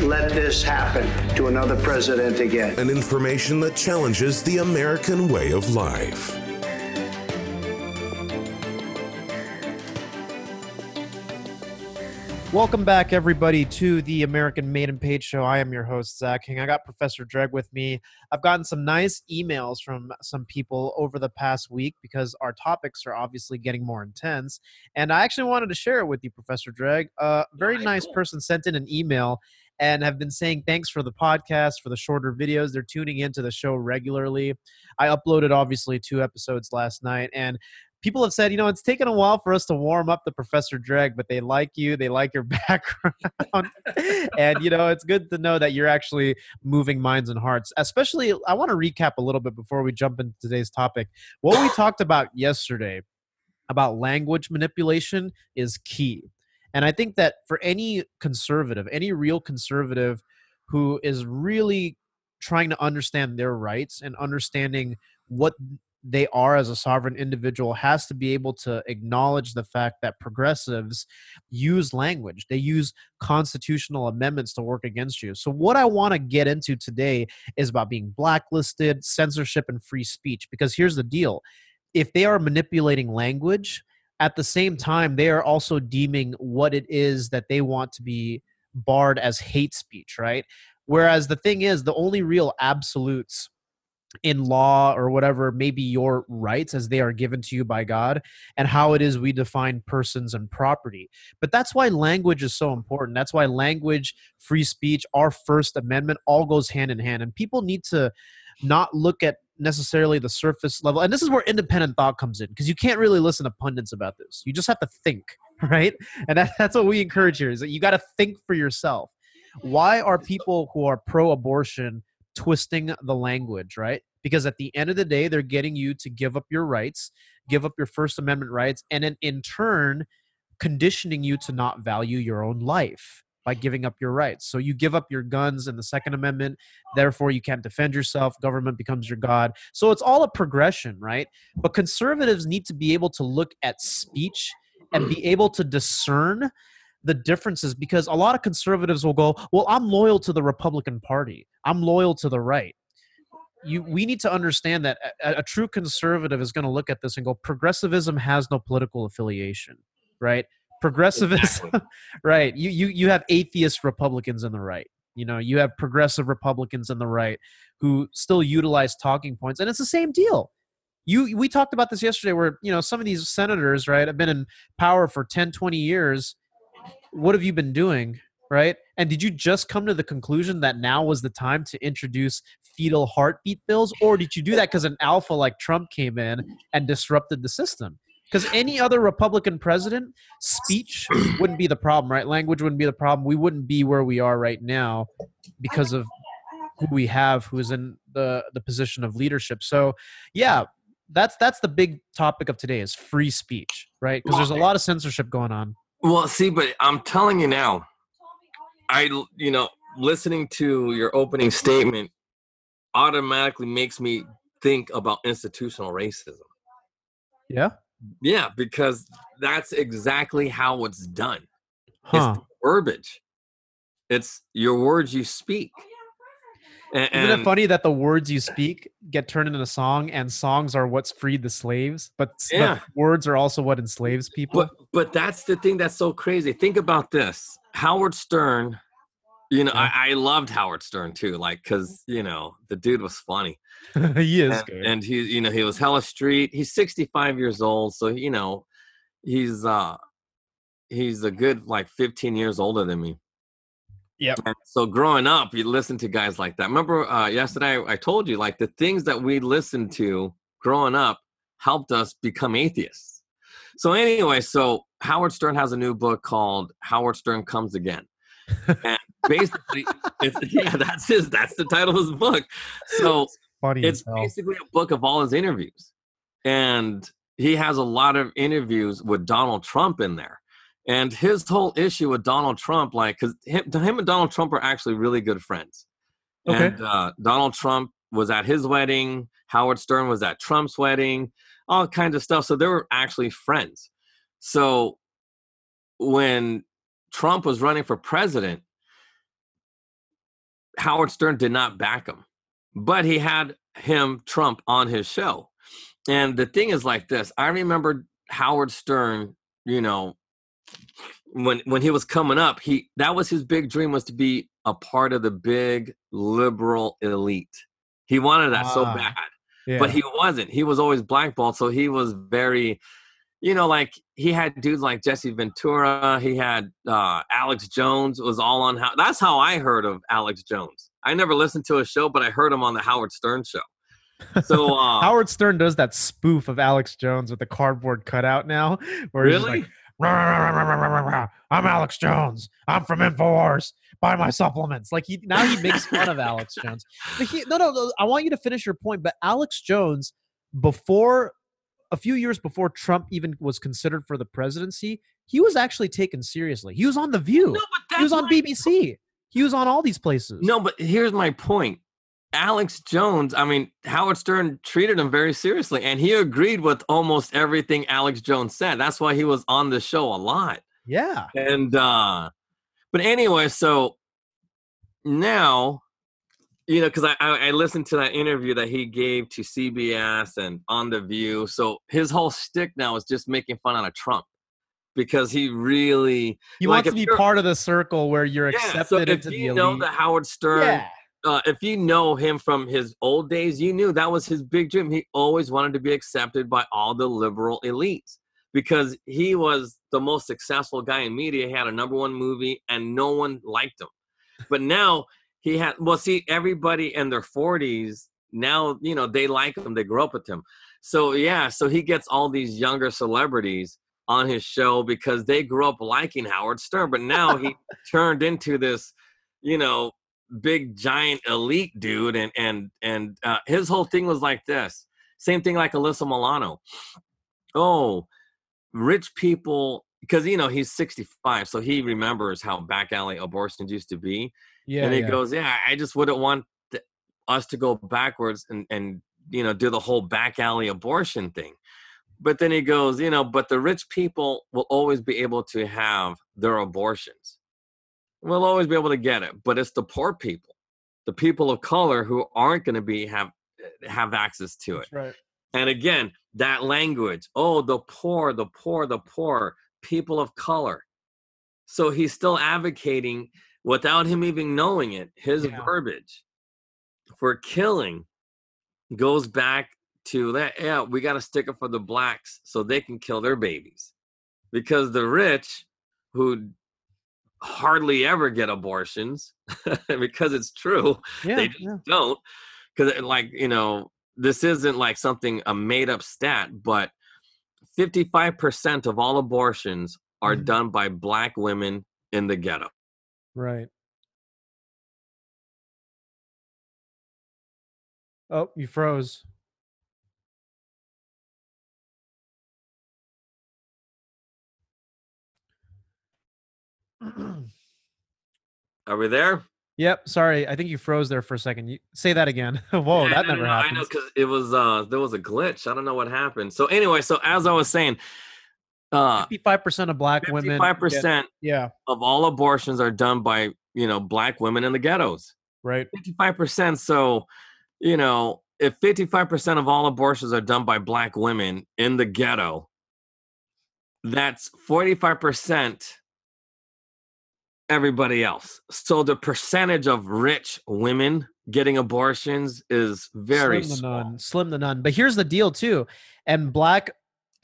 let this happen to another president again. And information that challenges the American way of life. Welcome back, everybody, to the American Made and Paid Show. I am your host, Zach King. I got Professor Dreg with me. I've gotten some nice emails from some people over the past week because our topics are obviously getting more intense. And I actually wanted to share it with you, Professor Dreg. A uh, very nice person sent in an email and have been saying thanks for the podcast, for the shorter videos. They're tuning into the show regularly. I uploaded, obviously, two episodes last night. And people have said, you know, it's taken a while for us to warm up the Professor Dreg, but they like you, they like your background, and you know, it's good to know that you're actually moving minds and hearts. Especially, I want to recap a little bit before we jump into today's topic. What we talked about yesterday about language manipulation is key. And I think that for any conservative, any real conservative who is really trying to understand their rights and understanding what they are as a sovereign individual has to be able to acknowledge the fact that progressives use language. They use constitutional amendments to work against you. So, what I want to get into today is about being blacklisted, censorship, and free speech. Because here's the deal if they are manipulating language, at the same time, they are also deeming what it is that they want to be barred as hate speech, right? Whereas the thing is, the only real absolutes in law or whatever may be your rights as they are given to you by God and how it is we define persons and property. But that's why language is so important. That's why language, free speech, our First Amendment all goes hand in hand. And people need to not look at necessarily the surface level. And this is where independent thought comes in because you can't really listen to pundits about this. You just have to think, right? And that, that's what we encourage here is that you got to think for yourself. Why are people who are pro abortion twisting the language, right? Because at the end of the day, they're getting you to give up your rights, give up your First Amendment rights, and then in turn, conditioning you to not value your own life by giving up your rights. So you give up your guns in the Second Amendment, therefore you can't defend yourself, government becomes your God. So it's all a progression, right? But conservatives need to be able to look at speech and be able to discern the differences because a lot of conservatives will go, "Well, I'm loyal to the Republican Party. I'm loyal to the right." You, we need to understand that a, a true conservative is going to look at this and go, "Progressivism has no political affiliation." Right? Progressivism, exactly. right? You you you have atheist Republicans in the right. You know, you have progressive Republicans in the right who still utilize talking points, and it's the same deal you we talked about this yesterday where you know some of these senators right have been in power for 10 20 years what have you been doing right and did you just come to the conclusion that now was the time to introduce fetal heartbeat bills or did you do that because an alpha like trump came in and disrupted the system because any other republican president speech wouldn't be the problem right? Language wouldn't be the problem. We wouldn't be where we are right now because of who we have who's in the the position of leadership. So yeah that's that's the big topic of today is free speech right? Because there's a lot of censorship going on. Well, see, but I'm telling you now, I, you know, listening to your opening statement automatically makes me think about institutional racism. Yeah. Yeah, because that's exactly how it's done. Huh. It's verbiage. It's your words you speak. And, Isn't it funny that the words you speak get turned into a song, and songs are what's freed the slaves, but yeah. words are also what enslaves people? But but that's the thing that's so crazy. Think about this: Howard Stern. You know, yeah. I, I, loved Howard Stern too, like because you know the dude was funny. he is, and, and, he, you know, he was hella street. He's sixty-five years old, so you know, he's uh, he's a good like fifteen years older than me. Yeah. So growing up, you listen to guys like that. Remember uh, yesterday I told you like the things that we listened to growing up helped us become atheists. So anyway, so Howard Stern has a new book called Howard Stern Comes Again. and basically, it's, yeah, that's his. That's the title of his book. So it's as basically a book of all his interviews, and he has a lot of interviews with Donald Trump in there. And his whole issue with Donald Trump, like, because him, him and Donald Trump are actually really good friends. Okay. And uh, Donald Trump was at his wedding. Howard Stern was at Trump's wedding. All kinds of stuff. So they were actually friends. So when Trump was running for president, Howard Stern did not back him, but he had him, Trump, on his show. And the thing is like this I remember Howard Stern, you know, when when he was coming up, he that was his big dream was to be a part of the big liberal elite. He wanted that so Ah, bad yeah. but he wasn't. He was always blackballed, so he was very, you know, like he had dudes like Jesse Ventura. He had uh, Alex Jones was all on. How, that's how I heard of Alex Jones. I never listened to his show, but I heard him on the Howard Stern show. So uh, Howard Stern does that spoof of Alex Jones with the cardboard cutout now, where he's like, "Rah, rah, rah. I'm Alex Jones. I'm from Infowars. Buy my supplements. Like he now he makes fun of Alex Jones. But he, no, no, no. I want you to finish your point. But Alex Jones, before a few years before Trump even was considered for the presidency, he was actually taken seriously. He was on The View. no, but that's he was on BBC. He was on all these places. No, but here's my point. Alex Jones, I mean, Howard Stern treated him very seriously, and he agreed with almost everything Alex Jones said. That's why he was on the show a lot. Yeah. and uh but anyway so now you know because I, I listened to that interview that he gave to cbs and on the view so his whole stick now is just making fun out of trump because he really He Like, wants to be part of the circle where you're yeah accepted so if into the you elite. know that howard stern yeah. uh, if you know him from his old days, you knew that was his big dream. He always wanted to be accepted by all the liberal elites because he was the most successful guy in media. He had a number one movie and no one liked him. But now he had, well, see, everybody in their 40s now, you know, they like him, they grew up with him. So, yeah, so he gets all these younger celebrities on his show because they grew up liking Howard Stern. But now he turned into this, you know, big giant elite dude and and and uh, his whole thing was like this same thing like alyssa milano oh rich people because you know he's 65 so he remembers how back alley abortions used to be Yeah. and he yeah. goes yeah i just wouldn't want th- us to go backwards and and you know do the whole back alley abortion thing but then he goes you know but the rich people will always be able to have their abortions we'll always be able to get it but it's the poor people the people of color who aren't going to be have eh, have access to it right. and again that language oh the poor the poor the poor people of color so he's still advocating without him even knowing it his Yeah. verbiage for killing goes back to that yeah we got to stick it for the blacks so they can kill their babies because the rich who hardly ever get abortions because it's true Yeah. they just yeah. don't because like you know this isn't like something a made up stat but 55% of all abortions are Mhm. done by black women in the ghetto Right. Oh, you froze. are we there yep. Sorry. I think you froze there for a second. You say that again. Whoa, Yeah, that no, never no, no, I know because it was uh there was a glitch. I don't know what happened. So anyway, so as I was saying, uh Fifty-five percent of black women. Fifty-five percent. Yeah. of all abortions are done by you know black women in the ghettos. Right. Fifty-five percent. So you know if fifty-five percent of all abortions are done by black women in the ghetto, that's forty-five percent everybody else. So the percentage of rich women getting abortions is very slim to small. none. Slim to none. But here's the deal too, and black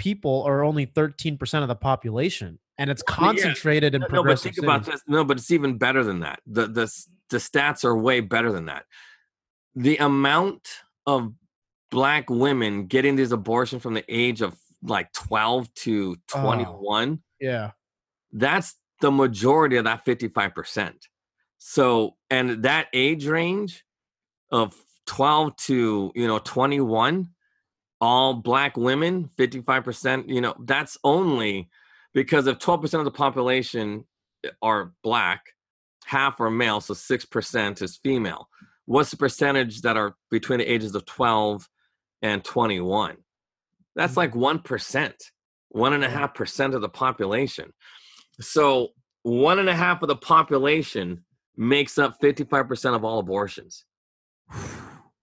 people are only thirteen percent of the population, and it's Well, yeah. concentrated in No, but progressive think about this. No, but it's even better than that. The the the stats are way better than that. The amount of black women getting these abortions from the age of like 12 to Oh. 21, Yeah. that's the majority of that 55%. So, and that age range of 12 to, you know, 21, all black women, 55%, you know, that's only because if 12% of the population eh, are black, half are male, so 6% is female. What's the percentage that are between the ages of 12 and 21? That's mm-hmm. like 1%, one and a half percent of the population. So, one and a half of the population makes up 55% of all abortions.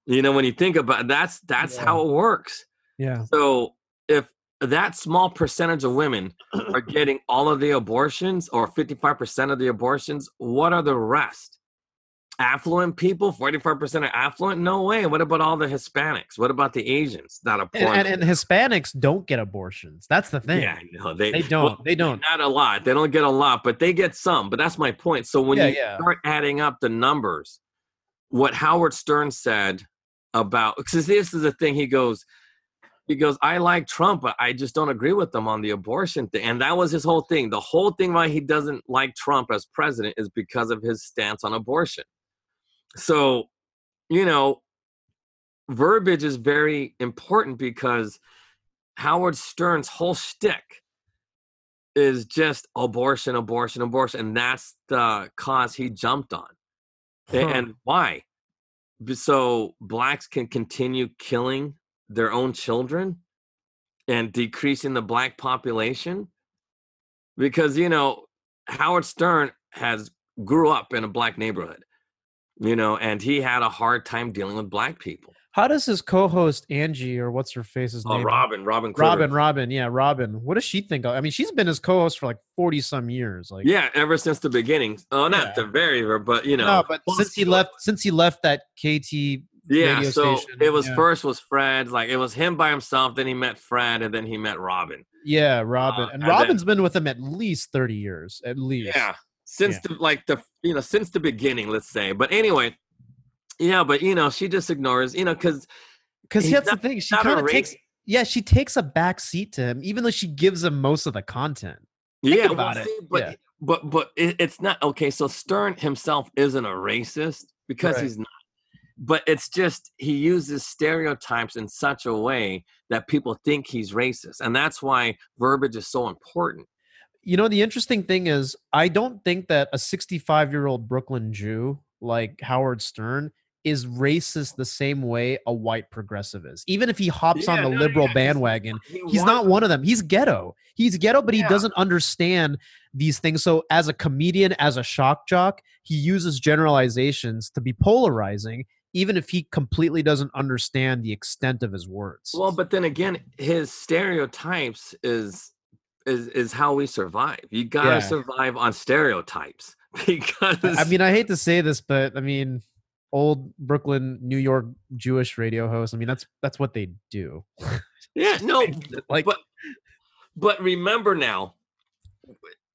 You know, when you think about that's that's Yeah. how it works. Yeah. So if that small percentage of women are getting all of the abortions or 55% of the abortions, what are the rest? Affluent people, 45% are affluent? No way. What about all the Hispanics? What about the Asians Not a And, and, and Hispanics don't get abortions. That's the thing. yeah, I know. They, They don't. well, They don't. Not a lot. They don't get a lot, but they get some. But that's my point. So when Yeah, you yeah. start adding up the numbers, what Howard Stern said about because this is the thing he goes, he goes, I like Trump, but I just don't agree with him on the abortion thing. And that was his whole thing. The whole thing why he doesn't like Trump as president is because of his stance on abortion. So, you know, verbiage is very important because Howard Stern's whole shtick is just abortion, abortion, abortion, and that's the cause he jumped on. Huh. And why? So blacks can continue killing their own children and decreasing the black population because you know Howard Stern has grew up in a black neighborhood, you know, and he had a hard time dealing with black people. How does his co-host Angie or what's her face's Oh, name? Robin, Robin, Robin, Critter. Robin, yeah, Robin. What does she think of? I mean, she's been his co-host for like forty some years. Like, Yeah, ever since the beginning. Oh, not Yeah. the very, ver- but you know. no, but since he left, since he left that KT, yeah. So station, it was yeah. first was Fred, like it was him by himself. Then he met Fred, and then he met Robin. yeah, Robin, Uh, and and then- Robin's been with him at least thirty years, at least. Yeah, since the like the you know since the beginning, let's say. But anyway, yeah, but you know she just ignores you know because because that's not- the thing. She kind of takes, yeah, she takes a back seat to him, even though she gives him most of the content. yeah, about well, it, see, but yeah. but but it, it's not okay. So Stern himself isn't a racist because Right. he's not. But it's just he uses stereotypes in such a way that people think he's racist, and that's why verbiage is so important. You know, the interesting thing is, I don't think that a 65 year old Brooklyn Jew like Howard Stern is racist the same way a white progressive is. Even if he hops on the no, liberal yeah, he's- bandwagon, He he's not one of them. He's ghetto. He's ghetto, but he doesn't understand these things. So, as a comedian, as a shock jock, he uses generalizations to be polarizing, even if he completely doesn't understand the extent of his words. Well, but then again, his stereotypes is is is how we survive. You gotta Yeah. survive on stereotypes because I mean, I hate to say this, but I mean, old Brooklyn, New York Jewish radio host. I mean, that's that's what they do. yeah, no, Like, but but remember now,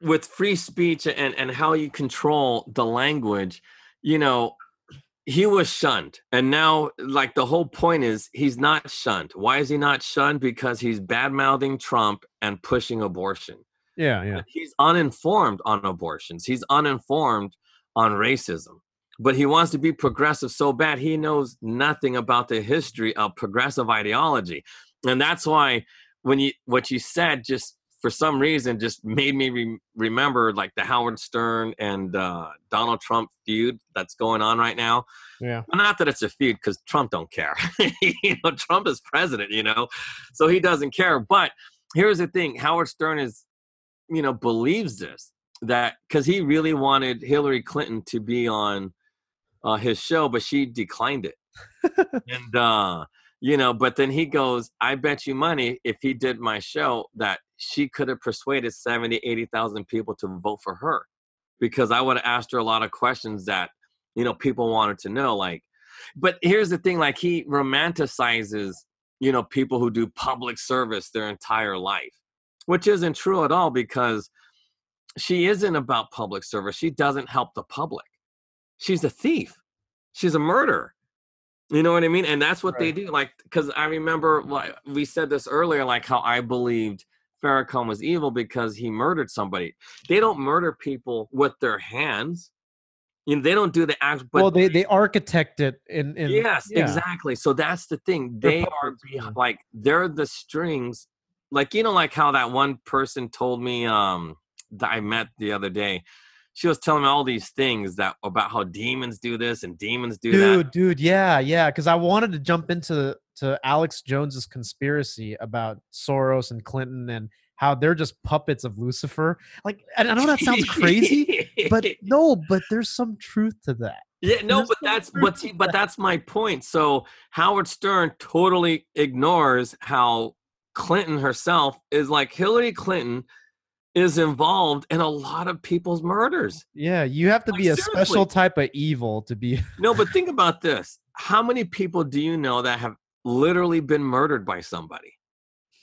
with free speech and and how you control the language, you know, he was shunned, and now like the whole point is he's not shunned. Why is he not shunned? Because he's bad mouthing Trump and pushing abortion. yeah, yeah, he's uninformed on abortions. He's uninformed on racism. But he wants to be progressive so bad he knows nothing about the history of progressive ideology. And that's why when you what you said just for some reason just made me re- remember like the Howard Stern and uh, Donald Trump feud that's going on right now. yeah. Not that it's a feud because Trump don't care. you know, Trump is president, you know, so he doesn't care. But here's the thing: Howard Stern is, you know, believes this that because he really wanted Hillary Clinton to be on uh, his show, but she declined it. and uh, you know, but then he goes, "I bet you money if he did my show that she could have persuaded 70, 80,000 people to vote for her." Because I would have asked her a lot of questions that you know people wanted to know like but here's the thing like he romanticizes you know people who do public service their entire life which isn't true at all because she isn't about public service she doesn't help the public she's a thief she's a murderer you know what i mean and that's what they do like because i remember like we said this earlier like how i believed Farrakhan was evil because he murdered somebody. They don't murder people with their hands. You know, they don't do the act. But well, they they architect it in. in yes, yeah. exactly. So that's the thing. They are puppets, be- yeah. like they're the strings. Like you know, like how that one person told me um that I met the other day. She was telling me all these things that about how demons do this and demons do that. dude dude yeah yeah because i wanted to jump into to alex jones's conspiracy about soros and clinton and how they're just puppets of lucifer like and i know that sounds crazy but no but there's some truth to that Yeah, no, There's but that's but see, but that's my point. So Howard Stern totally ignores how Clinton herself is like Hillary Clinton is involved in a lot of people's murders. yeah you have to Like, be a seriously. special type of evil to be No, but think about this. How many people do you know that have literally been murdered by somebody?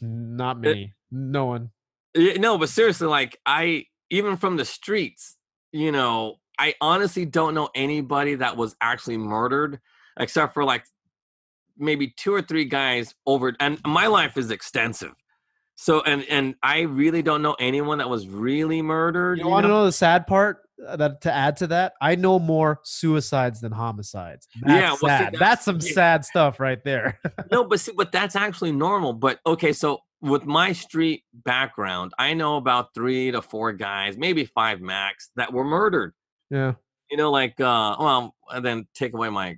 not eh many no one Yeah, No, but seriously, like I even from the streets, you know, I honestly don't know anybody that was actually murdered except for like maybe two or three guys over and my life is extensive. So and and I really don't know anyone that was really murdered. you want to know the sad part uh, that to add to that i know more suicides than homicides that's Yeah, well, see, that's- that's some yeah. sad stuff right there no, but see, but that's actually normal. But okay, so with my street background, I know about three to four guys, maybe five max, that were murdered. yeah you know, like uh, well, and then take away my,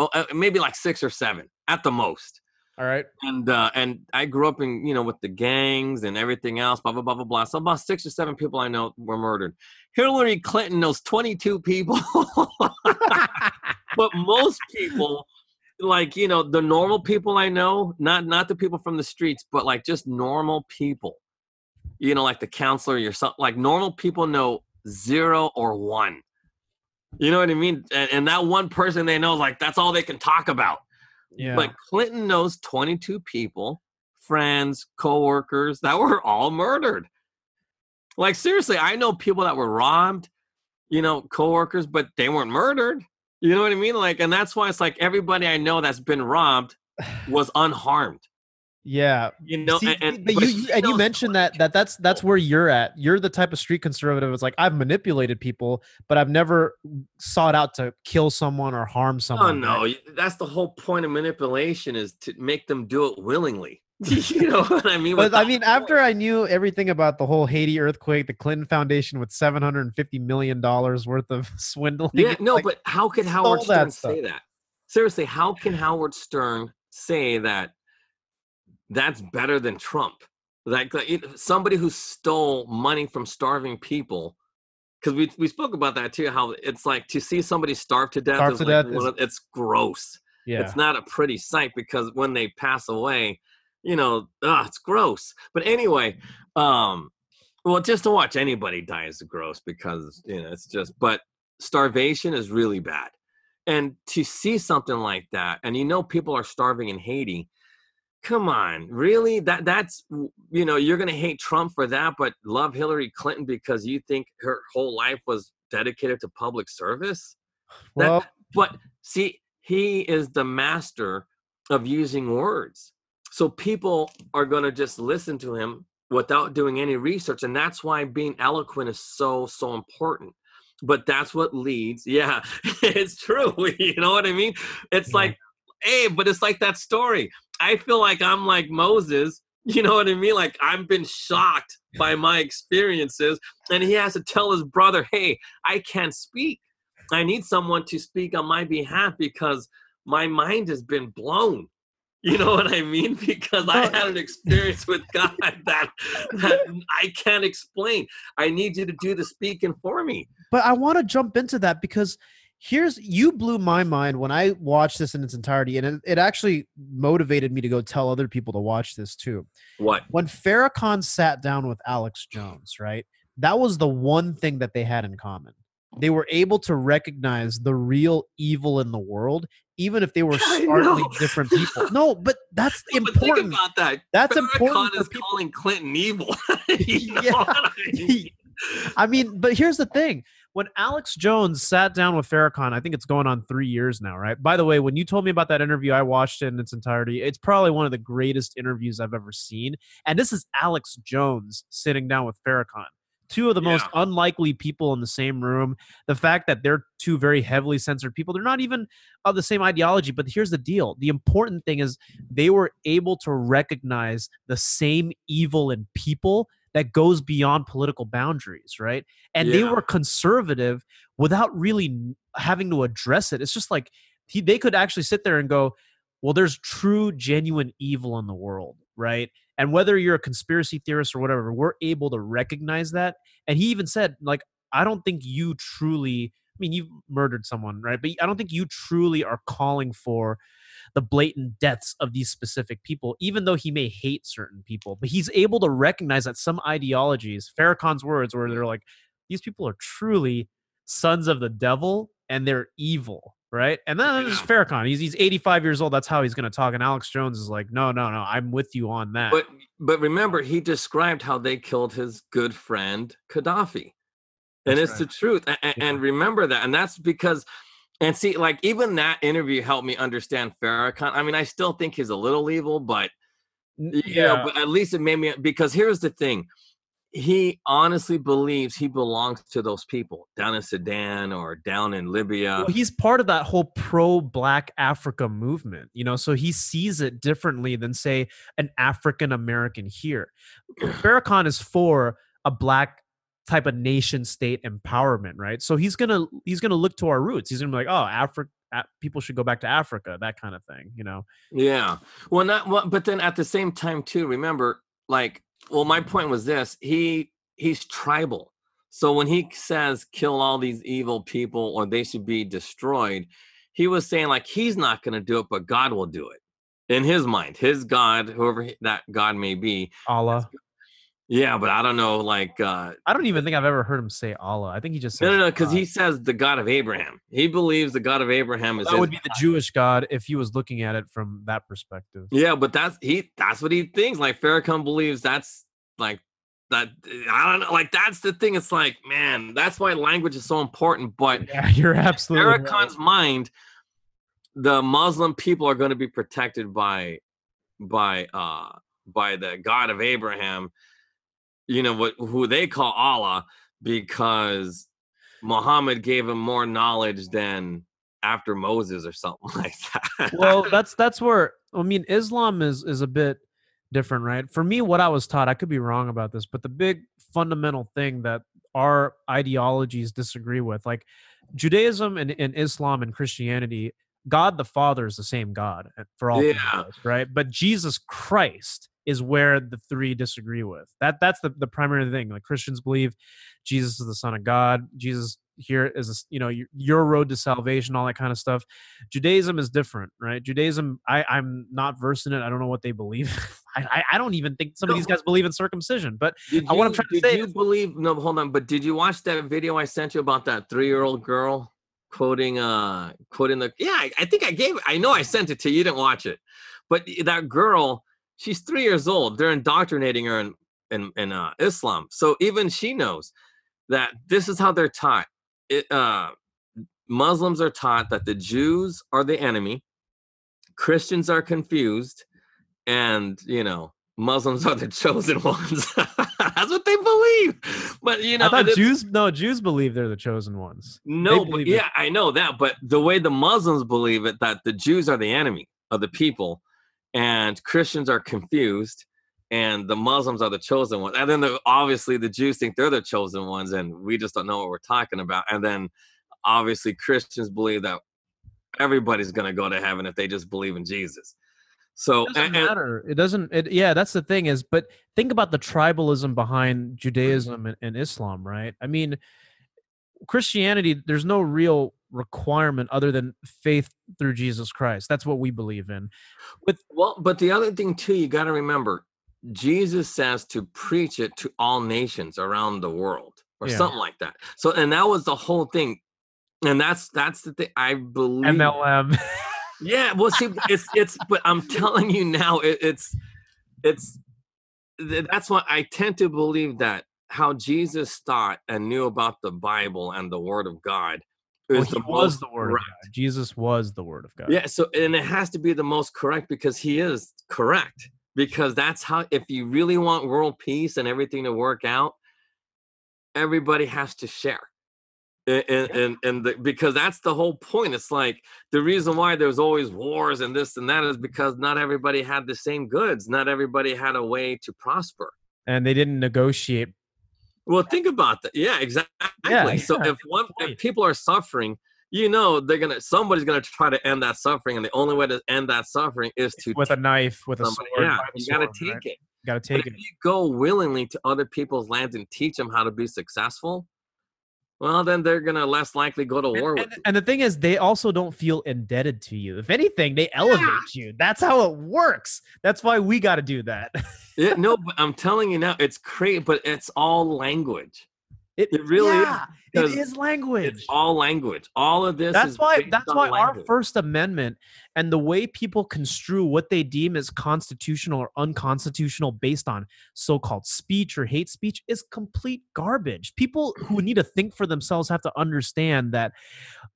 oh, uh, maybe like six or seven at the most. All right And uh, and I grew up in you know with the gangs and everything else, blah blah blah blah blah. So about six or seven people I know were murdered. Hillary Clinton knows twenty two people, but most people, like you know, the normal people I know, not not the people from the streets, but like just normal people. You know, like the counselor, your son, like normal people know zero or one. You know what I mean? And, and that one person they know, like that's all they can talk about. Yeah But Clinton knows 22 people, friends, coworkers that were all murdered. Like seriously, I know people that were robbed, you know, coworkers, but they weren't murdered. You know what I mean? Like, and that's why it's like everybody I know that's been robbed was unharmed. Yeah, You know, See, and, but but you, you and you mentioned that that that's that's where you're at. You're the type of street conservative. It's like I've manipulated people, but I've never sought out to kill someone or harm Oh someone. no, right? that's the whole point of manipulation is to make them do it willingly. you know what I mean? But I mean, after I knew everything about the whole Haiti earthquake, the Clinton Foundation with seven hundred and fifty million dollars worth of swindling. Yeah, no, like, but how could Howard Stern that say that? Seriously, how can Howard Stern say that that's better than Trump? Like, like, it- somebody who stole money from starving people. Because we we spoke about that too. How it's like to see somebody starve to death. Starve is to like death is- of- it's gross. yeah, It's not a pretty sight because when they pass away, you know, ugh, it's gross. But anyway, um, well, just to watch anybody die is gross because you know it's just. But starvation is really bad, and to see something like that, and you know, people are starving in Haiti. Come on, really? That that's you know you're gonna hate Trump for that, but love Hillary Clinton because you think her whole life was dedicated to public service. that- well, But see, he is the master of using words. So people are going to just listen to him without doing any research. And that's why being eloquent is so, so important. But that's what leads. Yeah, it's true. You know what I mean? It's Yeah. like, hey, but it's like that story. I feel like I'm like Moses. You know what I mean? Like I've been shocked by my experiences, and he has to tell his brother, hey, I can't speak. I need someone to speak on my behalf because my mind has been blown. You know what I mean? Because I had an experience with God that, that I can't explain. I need you to do the speaking for me. but I want to jump into that because here's you blew my mind when I watched this in its entirety, and it, it actually motivated me to go tell other people to watch this too. What? When Farrakhan sat down with Alex Jones, right? That was the one thing that they had in common. They were able to recognize the real evil in the world, even if they were starkly different people. No, but that's No, but think important. about that. That's Farrakhan important is people. calling Clinton evil. Yeah. I mean? I mean, but here's the thing. When Alex Jones sat down with Farrakhan, I think it's going on three years now, right? By the way, when you told me about that interview, I watched it in its entirety. It's probably one of the greatest interviews I've ever seen. And this is Alex Jones sitting down with Farrakhan. two of the most unlikely people in the same room. The fact that they're two very heavily censored people, they're not even of the same ideology. But here's the deal the important thing is they were able to recognize the same evil in people that goes beyond political boundaries, right? And they were conservative without really having to address it. It's just like he, they could actually sit there and go, well, there's true, genuine evil in the world, right? And whether you're a conspiracy theorist or whatever, we're able to recognize that. And he even said, like, I don't think you truly, I mean, you've murdered someone, right? But I don't think you truly are calling for the blatant deaths of these specific people, even though he may hate certain people. But he's able to recognize that some ideologies, Farrakhan's words, where they're like, these people are truly sons of the devil and they're evil, right? And then there's. Farrakhan. He's he's 85 years old. That's how he's going to talk. And Alex Jones is like, no, no, no, I'm with you on that. But but remember, he described how they killed his good friend Gaddafi, and That's it's the truth. And, and remember that, and that's because, and see, like even that interview helped me understand Farrakhan. I mean, I still think he's a little evil, but you know, but at least it made me because here's the thing. He honestly believes he belongs to those people down in Sudan or down in Libya. Well, he's part of that whole pro black Africa movement, you know, so he sees it differently than, say, an African American here. Farrakhan is for a black type of nation state empowerment, right? So he's gonna he's gonna look to our roots. He's gonna be like, oh, Africa, people should go back to Africa, that kind of thing, you know. Yeah. Well, not well, but then at the same time too, remember, like, well, my point was this: he he's tribal. So when he says kill all these evil people or they should be destroyed, he was saying like he's not going to do it, but God will do it. In his mind, his God, whoever that God may be. Allah. Yeah, but I don't know, like, uh, I don't even think I've ever heard him say Allah. I think he just no, says no, no, because God. he says the God of Abraham. He believes the God of Abraham is that would be the Jewish God if he was looking at it from that perspective. Yeah, but that's he that's what he thinks. Like Farrakhan believes that's like that I don't know, like that's the thing. It's like, man, that's why language is so important. But Yeah, you're absolutely right. Farrakhan's mind, the Muslim people are going to be protected by by uh by the God of Abraham, you know what who they call Allah, because Muhammad gave him more knowledge than after Moses or something like that. well that's that's where i mean islam is is a bit different right for me what i was taught i could be wrong about this but the big fundamental thing that our ideologies disagree with like judaism and, and islam and christianity god the father is the same god uh, for all Yeah. us, right but jesus christ is where the three disagree with that that's the, the primary thing like christians believe jesus is the son of god jesus here is a you know your, your road to salvation all that kind of stuff Judaism is different, right? Judaism, I, I'm not versed in it. I don't know what they believe. I, I, I don't even think some of these guys believe in circumcision. But Did Uh, I'm you- trying to did say you believe? No, hold on. But did you watch that video I sent you about that three-year-old girl quoting, uh, quoting the? Yeah, I, I think I gave. I know I sent it to you. You didn't watch it, but that girl, she's three years old. They're indoctrinating her in in, in uh, Islam, so even she knows that this is how they're taught. It, uh, Muslims are taught that the Jews are the enemy, Christians are confused, and you know Muslims are the chosen ones. That's what they believe. But you know, I thought Jews, no, Jews believe they're the chosen ones. no, but believe it. yeah, I know that. But the way the Muslims believe it, that the Jews are the enemy of the people, and Christians are confused, and the Muslims are the chosen ones. And then the, obviously the Jews think they're the chosen ones, and we just don't know what we're talking about. And then obviously Christians believe that everybody's gonna go to heaven if they just believe in Jesus. So It doesn't and- and- matter. It doesn't. It, yeah, that's the thing is. But think about the tribalism behind mm-hmm. Judaism and, and Islam, right? I mean, Christianity. There's no real requirement other than faith through Jesus Christ. That's what we believe in. Well, but the other thing too, you got to remember, Jesus says to preach it to all nations around the world, or Yeah. something like that. So, and that was the whole thing, and that's that's the thing. I believe. MLM. Yeah, well, see, it's it's, but I'm telling you now, it, it's it's that's why I tend to believe that how Jesus thought and knew about the Bible and the Word of God Well, he the was the word correct. of God. Jesus was the word of God. Yeah, so and it has to be the most correct because he is correct. Because that's how if you really want world peace and everything to work out, everybody has to share. And and, and, and the, because that's the whole point. It's like the reason why there's always wars and this and that is because not everybody had the same goods. Not everybody had a way to prosper. And they didn't negotiate. Well, think about that. Yeah, exactly. Yeah, so yeah, if one if people are suffering, you know they're gonna somebody's gonna try to end that suffering, and the only way to end that suffering is to with a knife, with a somebody. sword. Yeah, you gotta take right? it. You gotta But take if it. you go willingly to other people's lands and teach them how to be successful, well, then they're gonna less likely go to war And, with and, you. and the thing is, they also don't feel indebted to you. If anything, they elevate you. That's how it works. That's why we got to do that. Yeah, no, but I'm telling you now, it's crazy, but it's all language. It, It really is, yeah, it because is language. It's all language. All of this. that's is why that's why our first amendment and the way people construe what they deem as constitutional or unconstitutional based on so-called speech or hate speech is complete garbage people who need to think for themselves have to understand that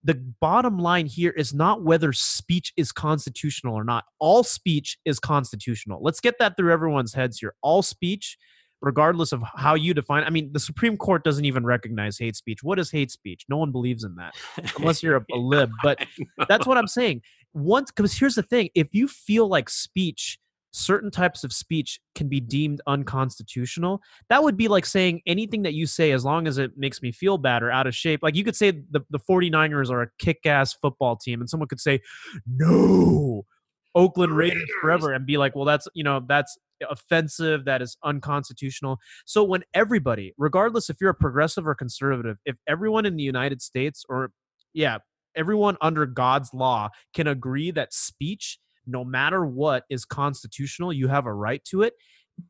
the bottom line here is not whether speech is constitutional or not all speech is constitutional let's get that through everyone's heads here all speech regardless of how you define i mean the supreme court doesn't even recognize hate speech what is hate speech no one believes in that unless you're a, a lib. But that's what I'm saying. Once, because here's the thing: if you feel like speech, certain types of speech can be deemed unconstitutional, that would be like saying anything that you say, as long as it makes me feel bad or out of shape. Like you could say the the 49ers are a kick-ass football team, and someone could say, "No, Oakland Raiders forever," and be like, "Well, that's you know that's." offensive that is unconstitutional so when everybody regardless if you're a progressive or conservative if everyone in the united states or yeah everyone under God's law can agree that speech, no matter what, is constitutional. You have a right to it.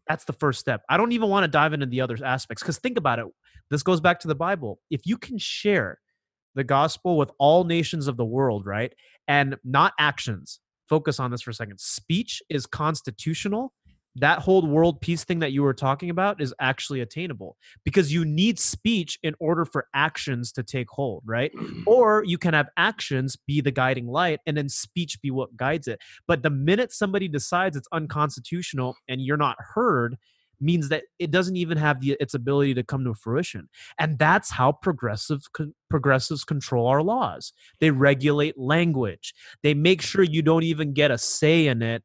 That's the first step. I don't even want to dive into the other aspects because think about it. This goes back to the Bible. If you can share the gospel with all nations of the world, right, and not actions, focus on this for a second. Speech is constitutional. That whole world peace thing that you were talking about is actually attainable because you need speech in order for actions to take hold, right? or you can have actions be the guiding light and then speech be what guides it but the minute somebody decides it's unconstitutional and you're not heard means that it doesn't even have the its ability to come to fruition. And that's how progressive con- progressives control our laws. They regulate language. They make sure you don't even get a say in it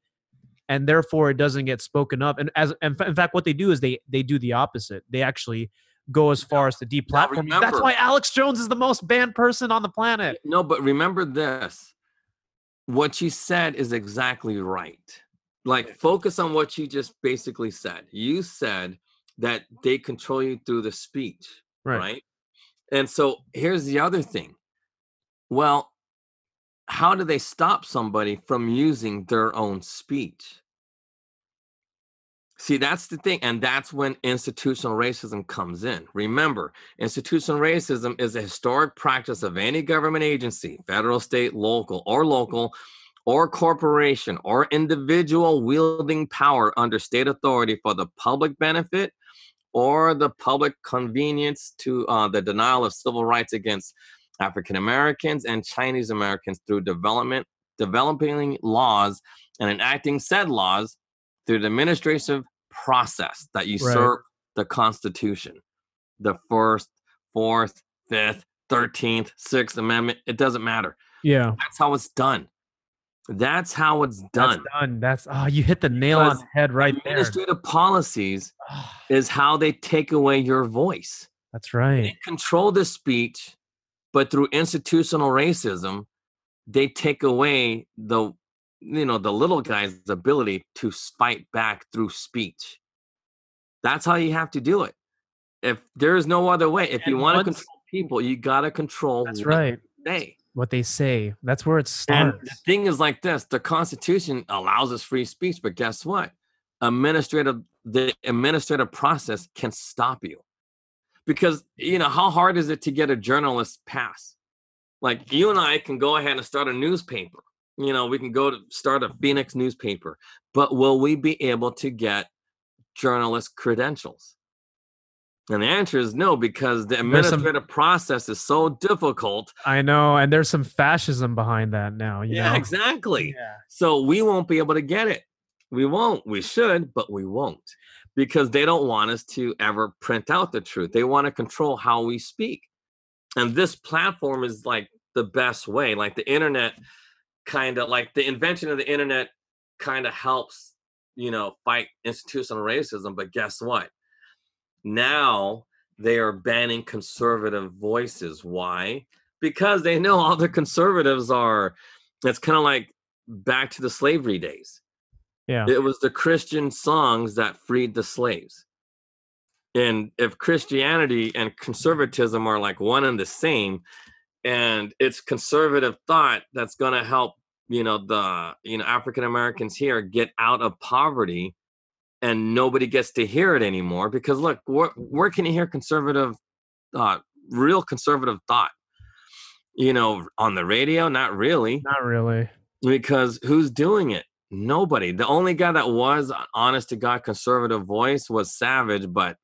and therefore it doesn't get spoken up and as in fa- in fact what they do is they they do the opposite. They actually go as far as to deplatform you. that's why alex jones is the most banned person on the planet. No, but remember this. What you said is exactly right. Like, focus on what you just basically said. You said that they control you through the speech, Right. right? And so here's the other thing. Well, how do they stop somebody from using their own speech? See, that's the thing. And that's when institutional racism comes in. Remember, institutional racism is a historic practice of any government agency, federal, state, local, or local, or corporation, or individual wielding power under state authority for the public benefit or the public convenience to uh, the denial of civil rights against African Americans and Chinese Americans through development, developing laws and enacting said laws through the administrative process that usurp the Constitution. The first, fourth, fifth, thirteenth, sixth amendment, it doesn't matter. yeah That's how it's done. That's how it's done. that's done. that's oh you hit the nail on the head right there Administrative policies Ah, is how they take away your voice. that's right They control the speech, but through institutional racism, they take away the you know the little guy's ability to fight back through speech. That's how you have to do it. If there is no other way, if you want to control people, you gotta control that's right they. What they say that's where it starts. And the thing is like this: the Constitution allows us free speech, but guess what? Administrative, the administrative process can stop you, because you know how hard is it to get a journalist pass? Like you and I can go ahead and start a newspaper. You know, we can go to start a Phoenix newspaper, but will we be able to get journalist credentials? And the answer is no, because the There's some- administrative process is so difficult. i know and there's some fascism behind that now you Yeah, know? exactly. yeah So we won't be able to get it. We won't. We should, but we won't. because they don't want us to ever print out the truth. They want to control how we speak. And this platform is like the best way. Like the internet kind of like the invention of the internet kind of helps, you know, fight institutional racism, but guess what? Now they are banning conservative voices. Why? Because they know all the conservatives are it's kind of like back to the slavery days Yeah. it was the Christian songs that freed the slaves. And if Christianity and conservatism are like one and the same, and it's conservative thought that's going to help, you know, the you know African Americans here get out of poverty, and nobody gets to hear it anymore because look, where, where can you hear conservative, uh, real conservative thought? You know, on the radio, not really Not really. because who's doing it? Nobody. The only guy that was honest to God conservative voice was Savage, but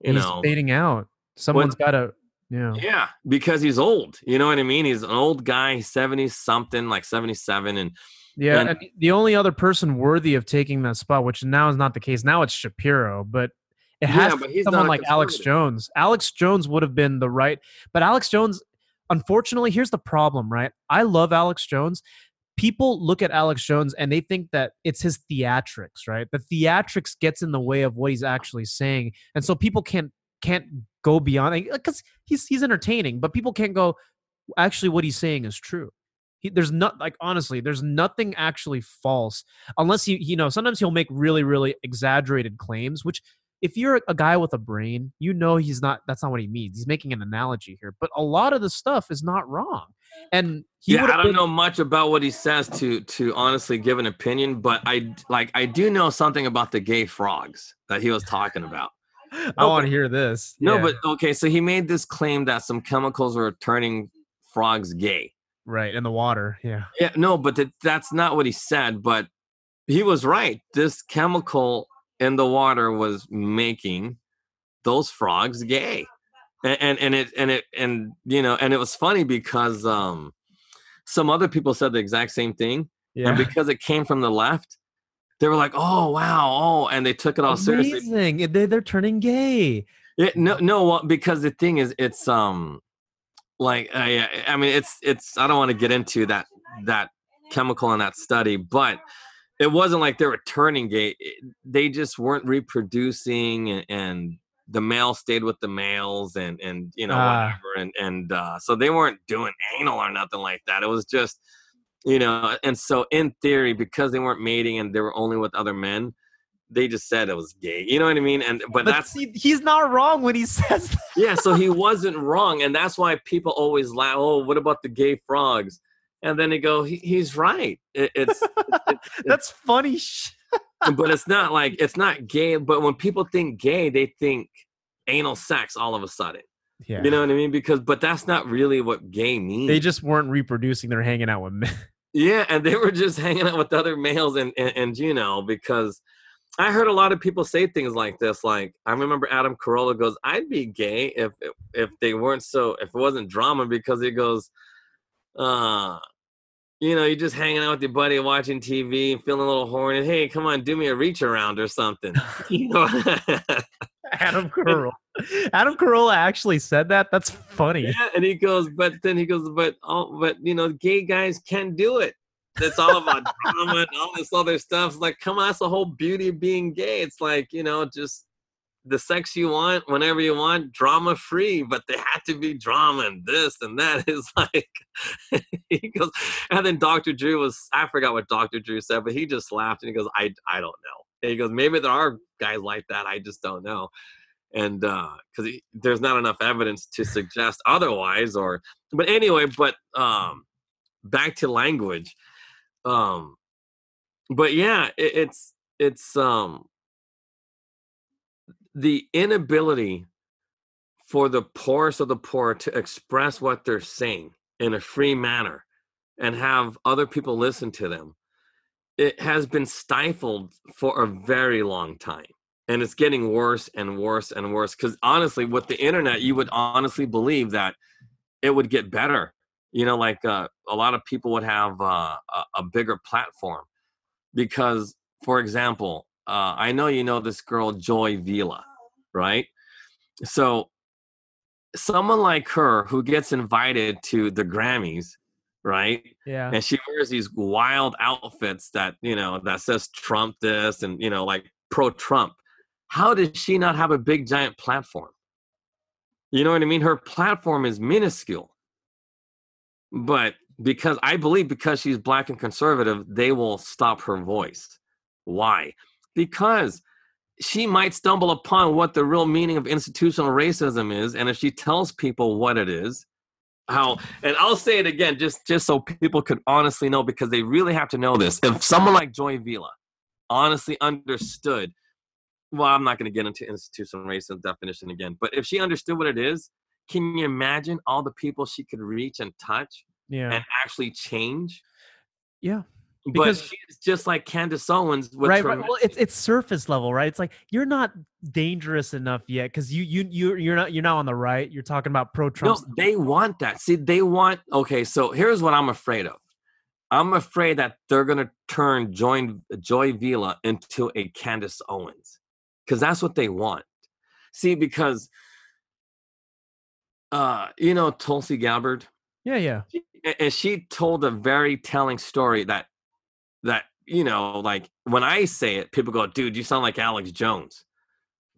you He's know, fading out. Someone's got to. Yeah. yeah, because he's old. You know what I mean? He's an old guy, 70 something, like 77. And Yeah, And- and the only other person worthy of taking that spot, which now is not the case, now it's Shapiro, but it Yeah, has but he's someone like Alex. Jones. Alex Jones would have been the right, but Alex Jones, unfortunately, here's the problem, right? I love Alex Jones. People look at Alex Jones and they think that it's his theatrics, right? The theatrics gets in the way of what he's actually saying, and so people can't can't go beyond because he's he's entertaining, but people can't go. Actually, what he's saying is true. He, there's not like honestly, there's nothing actually false unless he you know sometimes he'll make really really exaggerated claims. Which if you're a guy with a brain, you know he's not. That's not what he means. He's making an analogy here, but a lot of the stuff is not wrong. And he yeah, I don't been- know much about what he says to to honestly give an opinion, but I like I do know something about the gay frogs that he was talking about. I No, want to hear this. No, Yeah, but okay, so he made this claim that some chemicals were turning frogs gay. Right in the water. Yeah. Yeah, no, but that, that's not what he said. But he was right. This chemical in the water was making those frogs gay, and and, and it and it and you know, and it was funny because um, some other people said the exact same thing, Yeah. and because it came from the left, they were like, "Oh wow, oh," and they took it all seriously. Amazing. They, they're turning gay. Yeah, no, no, well, because the thing is, it's um, like I, I mean, it's it's. I don't want to get into that that chemical in that study, but it wasn't like they were turning gay. They just weren't reproducing, and, and the male stayed with the males, and and you know Ah. whatever, and and uh, so they weren't doing anal or nothing like that. It was just, you know, and so in theory, because they weren't mating and they were only with other men. They just said it was gay, you know what I mean, and but, But that's see, he's not wrong when he says that. yeah, so he wasn't wrong, and that's why people always laugh. Oh, what about the gay frogs? And then they go, he, he's right. It, it's, That's funny. But it's not like it's not gay. But when people think gay, they think anal sex all of a sudden. yeah. You know what I mean? Because but that's not really what gay means. they just weren't reproducing. They're hanging out with men. Yeah, and they were just hanging out with other males, and, and and you know because I heard a lot of people say things like this. Like I remember Adam Carolla goes, "I'd be gay if if they weren't so if it wasn't drama," because he goes, uh. You know, you're just hanging out with your buddy, watching TV, feeling a little horny. Hey, come on, do me a reach around or something. You know, Adam Carolla. Adam Carolla actually said that. That's funny. Yeah, and he goes, but then he goes, but oh, but you know, gay guys can do it. That's all about drama and all this other stuff. Like, come on, that's the whole beauty of being gay. It's like, you know, just the sex you want whenever you want, drama free, but they had to be drama and this and that is like he goes, and then Dr. Drew was I forgot what Dr. Drew said, but he just laughed and he goes, I I don't know. And he goes, maybe there are guys like that, I just don't know and uh because there's not enough evidence to suggest otherwise or but anyway but um back to language um but yeah it, it's it's um the inability for the poorest of the poor to express what they're saying in a free manner and have other people listen to them it has been stifled for a very long time and it's getting worse and worse and worse because honestly with the internet you would honestly believe that it would get better you know like uh, a lot of people would have uh, a, bigger platform because for example uh, I know you know this girl Joy Villa, right? So someone like her who gets invited to the Grammys, right? Yeah. And she wears these wild outfits that, you know, that says Trump this and, you know, like pro Trump. How does she not have a big giant platform? You know what I mean? Her platform is minuscule. But because I believe because she's black and conservative, they will stop her voice. Why? Because she might stumble upon what the real meaning of institutional racism is and if she tells people what it is how and i'll say it again just just so people could honestly know because they really have to know this if someone like joy villa honestly understood well i'm not going to get into institutional racism definition again but if she understood what it is can you imagine all the people she could reach and touch Yeah. and actually change yeah. but Because- she's just like candace owens with right, right. Well, it's it's surface level, right? It's like you're not dangerous enough yet because you you you you're not you're not on the right. You're talking about pro Trump. No, they want that. See, they want. Okay, so here's what I'm afraid of. I'm afraid that they're gonna turn Joy Joy Villa into a Candace Owens, because that's what they want. See, because uh, you know Tulsi Gabbard, yeah, yeah. a- and she told a very telling story that that you know, like when I say it, people go, "Dude, you sound like Alex Jones,"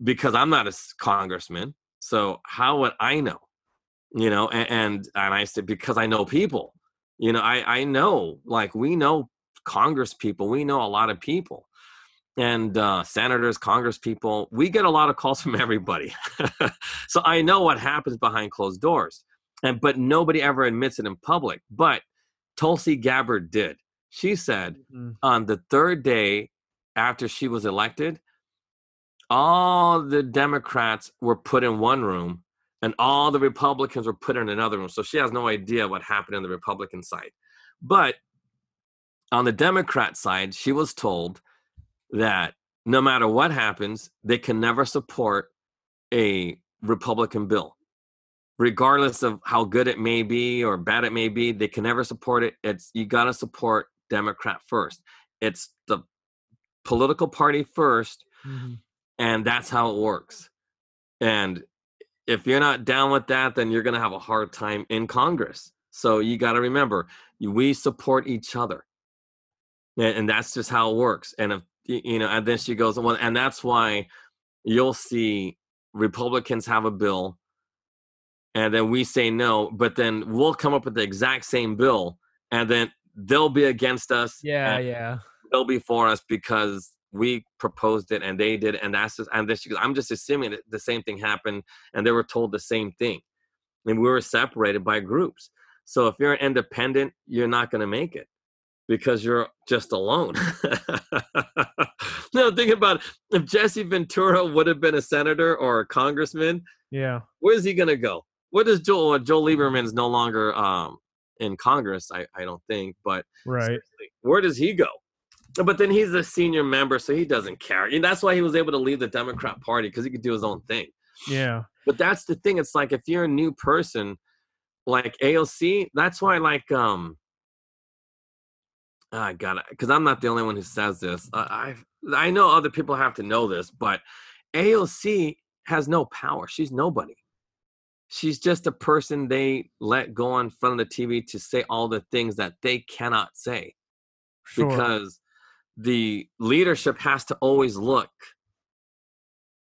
because I'm not a congressman. So how would I know? You know, and and, and I said because I know people. You know, I I know like we know Congress people. We know a lot of people. And uh, senators, Congress people, we get a lot of calls from everybody. so I know what happens behind closed doors and but nobody ever admits it in public. But Tulsi Gabbard did. She said Mhm. on the third day after she was elected, all the Democrats were put in one room and all the Republicans were put in another room. So she has no idea what happened in the Republican side. But on the Democrat side, she was told that no matter what happens, they can never support a Republican bill. Regardless of how good it may be or bad it may be they can never support it. It's you got to support democrat first. It's the political party first Mhm. and that's how it works. And if you're not down with that then you're going to have a hard time in congress. So you got to remember we support each other. And, and that's just how it works. And if you know and then she goes well and that's why you'll see republicans have a bill and then we say no but then we'll come up with the exact same bill and then they'll be against us Yeah, yeah. they'll be for us because we proposed it and they did and that's just and this i'm just assuming that the same thing happened and they were told the same thing and we were separated by groups so if you're an independent you're not going to make it because you're just alone no think about it. if jesse ventura would have been a senator or a congressman Yeah. where's he gonna go? What does Joel? Uh, Joel Lieberman's no longer um, in Congress, I, I don't think. But Right. where does he go? But then he's a senior member, so he doesn't care. And that's why he was able to leave the Democrat Party because he could do his own thing. Yeah. But that's the thing. It's like if you're a new person, like AOC, that's why like um. I got it because I'm not the only one who says this. I I I know other people have to know this, but AOC has no power. She's nobody. She's just a person they let go in front of the TV to say all the things that they cannot say Sure. because the leadership has to always look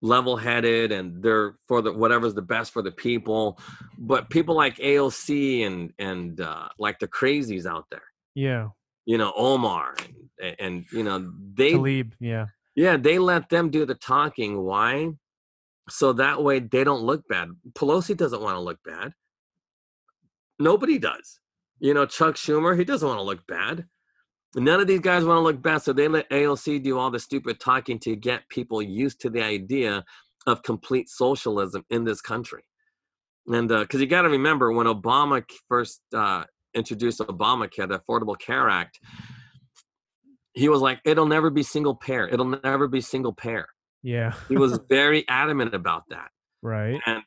level-headed and they're for the whatever's the best for the people but people like AOC and and uh, like the crazies out there yeah. You know Omar and, and you know they Tlaib. Yeah. yeah, they let them do the talking. Why? So that way they don't look bad. Pelosi doesn't want to look bad. Nobody does. You know, Chuck Schumer, he doesn't want to look bad. None of these guys want to look bad. So they let AOC do all the stupid talking to get people used to the idea of complete socialism in this country. And because you got to remember, when Obama first uh, introduced Obamacare, the Affordable Care Act, he was like, it'll never be single payer. It'll never be single payer. Yeah. He was very adamant about that. Right. And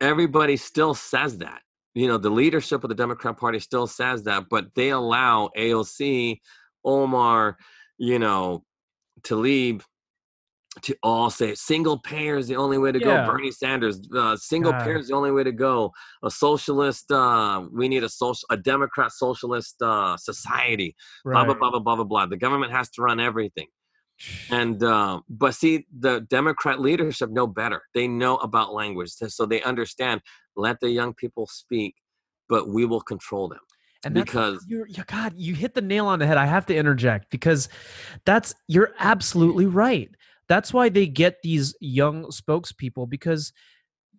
everybody still says that. You know, the leadership of the Democrat Party still says that, but they allow AOC, Omar, you know, Tlaib, to all say single payer is the only way to Yeah. go. Bernie Sanders, uh, single payer is the only way to go. A socialist, uh, we need a social, a Democrat socialist uh, society. Blah blah blah blah blah blah blah. The government has to run everything. And uh, but see, the Democrat leadership know better. They know about language, so they understand. Let the young people speak, but we will control them. and because- you're, you God, you hit the nail on the head. I have to interject because that's you're absolutely right. That's why they get these young spokespeople because,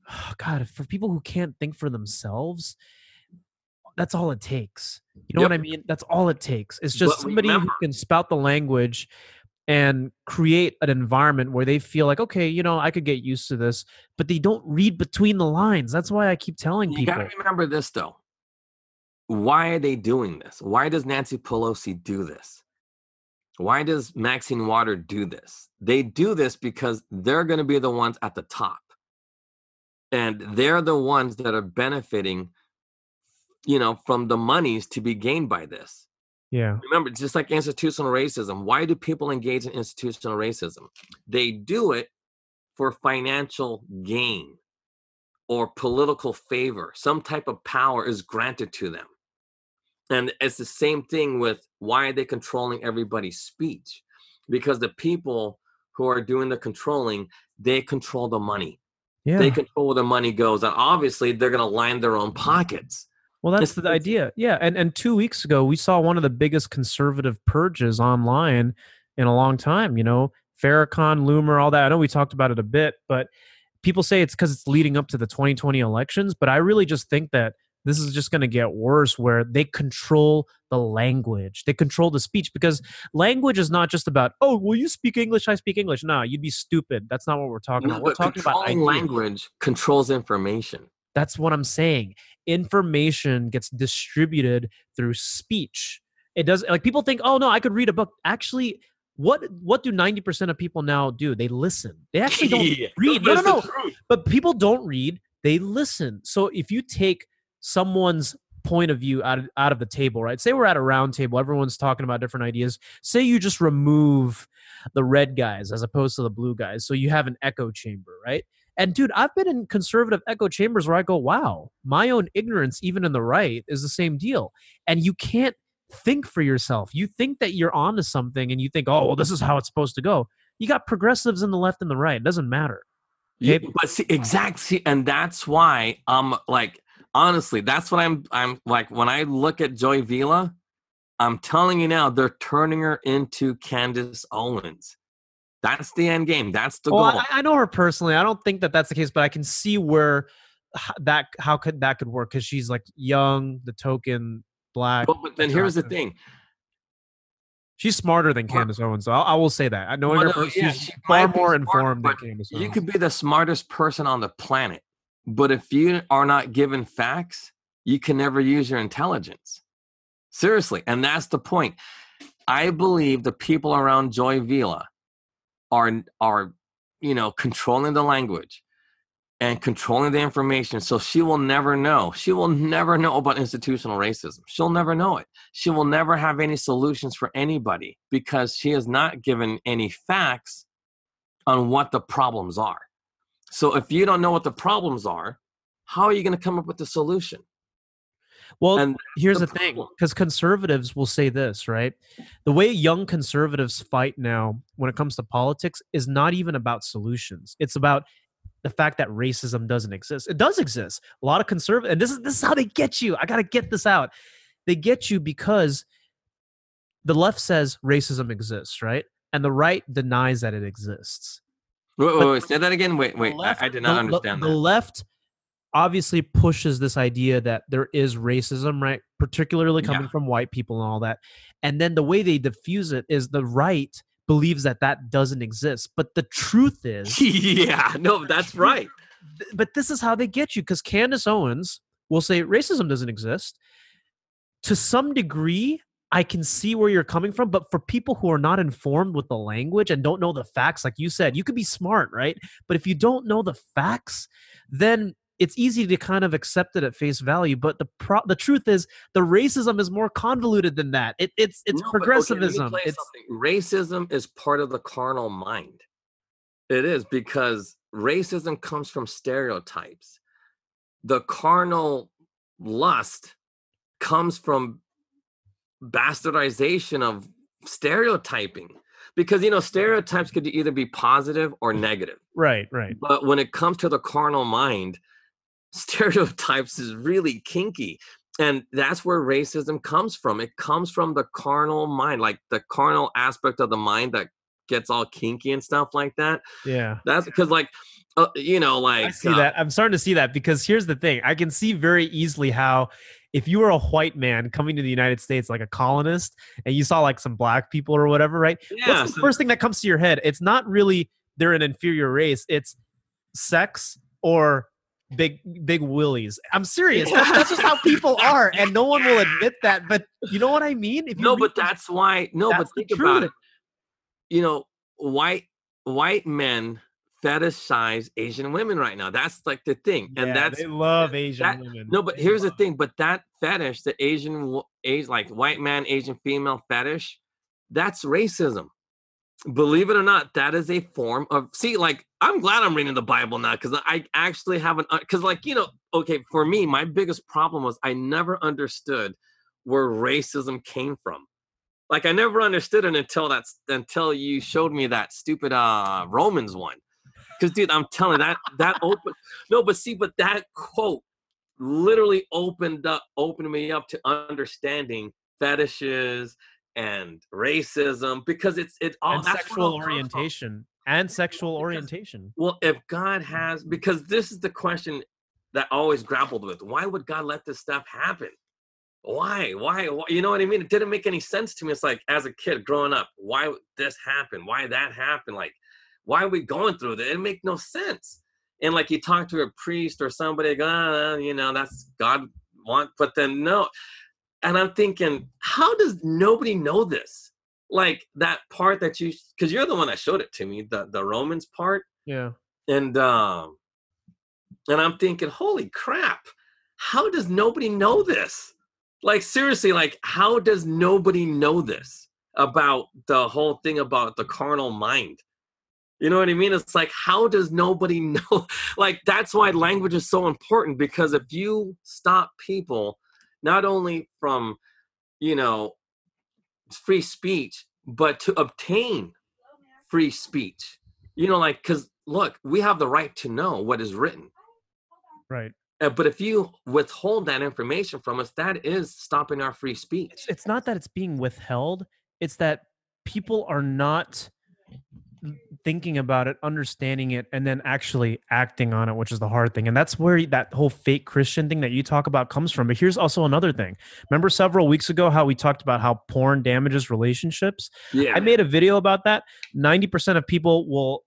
oh God, for people who can't think for themselves, that's all it takes. You know what I mean? That's all it takes. It's just But somebody remember- who can spout the language and create an environment where they feel like, okay, you know, I could get used to this, but they don't read between the lines. That's why I keep telling people. You got to remember this though. Why are they doing this? Why does Nancy Pelosi do this? Why does Maxine Water do this? They do this because they're going to be the ones at the top. And they're the ones that are benefiting, you know, from the monies to be gained by this. yeah. Remember, just like institutional racism, why do people engage in institutional racism? They do it for financial gain or political favor. Some type of power is granted to them. And it's the same thing with why are they controlling everybody's speech? Because the people who are doing the controlling, they control the money. Yeah. They control where the money goes. And obviously, they're going to line their own pockets. Well, that's the idea. Yeah, and and two weeks ago we saw one of the biggest conservative purges online in a long time. You know, Farrakhan, Loomer, all that. I know we talked about it a bit, but people say it's because it's leading up to the 2020 elections. But I really just think that this is just going to get worse, where they control the language, they control the speech, because language is not just about oh, will you speak English, I speak English. No, you'd be stupid. That's not what we're talking No, about. We're talking about ideas. language controls information. That's what I'm saying. Information gets distributed through speech. It does like people think, oh no, I could read a book. Actually, what what do 90% of people now do? They listen. They actually don't Yeah, read. No, no, no. But people don't read, they listen. So if you take someone's point of view out of, out of the table, right? Say we're at a round table, everyone's talking about different ideas. Say you just remove the red guys as opposed to the blue guys. So you have an echo chamber, right? And dude, I've been in conservative echo chambers where I go, wow, my own ignorance, even in the right, is the same deal. And you can't think for yourself. You think that you're onto something and you think, oh, well, this is how it's supposed to go. You got progressives in the left and the right. It doesn't matter. Yeah, but see, exactly, and that's why I'm like, honestly, that's what I'm. I'm like when I look at Joy Villa, I'm telling you now, they're turning her into Candace Owens. That's the end game. That's the Well, goal. I, I know her personally. I don't think that that's the case, but I can see where that how could that could work because she's like young, the token black. but, but then here's the thing. She's smarter than Candace Owens. So I, I will say that. I knowing Well, her, no, yeah, she's she far more smart, informed than Candace You could be the smartest person on the planet, but if you are not given facts, you can never use your intelligence. Seriously, and that's the point. I believe the people around Joy Villa are are you know controlling the language and controlling the information so she will never know she will never know about institutional racism she'll never know it she will never have any solutions for anybody because she has not given any facts on what the problems are so if you don't know what the problems are how are you going to come up with the solution Well, and here's the the, thing because conservatives will say this, right? The way young conservatives fight now when it comes to politics is not even about solutions. It's about the fact that racism doesn't exist. It does exist. A lot of conservative, and this is this is how they get you. I got to get this out. They get you because the left says racism exists, right? And the right denies that it exists. Wait, wait, wait, say that again. Wait wait left- I, I did not the- understand the, that. The left obviously pushes this idea that there is racism right? Particularly Yeah. coming from white people and all that. And then the way they diffuse it is the right believes that that doesn't exist. But the truth is yeah no that's right. But this is how they get you because Candace Owens will say racism doesn't exist. To some degree, I can see where you're coming from, but for people who are not informed with the language and don't know the facts, like you said, you could be smart, right? But if you don't know the facts, then it's easy to kind of accept it at face value. But the pro- the truth is, the racism is more convoluted than that. It, it's it's No, but okay, progressivism. it's. Racism is part of the carnal mind. It is because racism comes from stereotypes. The carnal lust comes from bastardization of stereotyping because you know stereotypes could either be positive or negative Right, right. but when it comes to the carnal mind stereotypes is really kinky and that's where racism comes from it comes from the carnal mind like the carnal aspect of the mind that gets all kinky and stuff like that Yeah. that's because like uh, you know like I see uh, that. I'm starting to see that because here's the thing. I can see very easily how if you were a white man coming to the United States like a colonist and you saw like some black people or whatever, right? yeah, What's the so- first thing that comes to your head? It's not really they're an inferior race. It's sex or big big willies. I'm serious. That's, that's just how people are, and no one will admit that. But you know what I mean? If you no but that's why no but think about it you know white white men fetishize asian women right now that's like the thing and Yeah, that's they love Asian that- women. no but They here's the thing but that fetish the asian age like white man asian female fetish that's racism believe it or not that is a form of see like i'm glad i'm reading the bible now because i actually haven't because like you know okay for me my biggest problem was i never understood where racism came from like i never understood it until that's until you showed me that stupid uh romans one because dude i'm telling that that open no but see but that quote literally opened up opened me up to understanding fetishes and racism because it's it all and that's where it sexual all comes from. orientation and sexual Because- orientation. well if god has because this is the question that I always grappled with why would god let this stuff happen why? why why you know what i mean it didn't make any sense to me it's like as a kid growing up why would this happen why that happened like why are we going through this? It make no sense. And like you talk to a priest or somebody go ah, you know that's god want but then no. And i'm thinking how does nobody know this? Like that part that you because you're the one that showed it to me the the romans part. Yeah. and um and i'm thinking holy crap. How does nobody know this? Like seriously like how does nobody know this about the whole thing about the carnal mind you know what i mean? It's like how does nobody know? Like that's why language is so important because if you stop people not only from you know free speech but to obtain free speech. You know like because look we have the right to know what is written. Right. uh, but if you withhold that information from us that is stopping our free speech. It's, it's not that it's being withheld, it's that people are not thinking about it, understanding it, and then actually acting on it, which is the hard thing. And that's where that whole fake Christian thing that you talk about comes from. But here's also another thing. Remember several weeks ago how we talked about how porn damages relationships? yeah I made a video about that. 90% of people will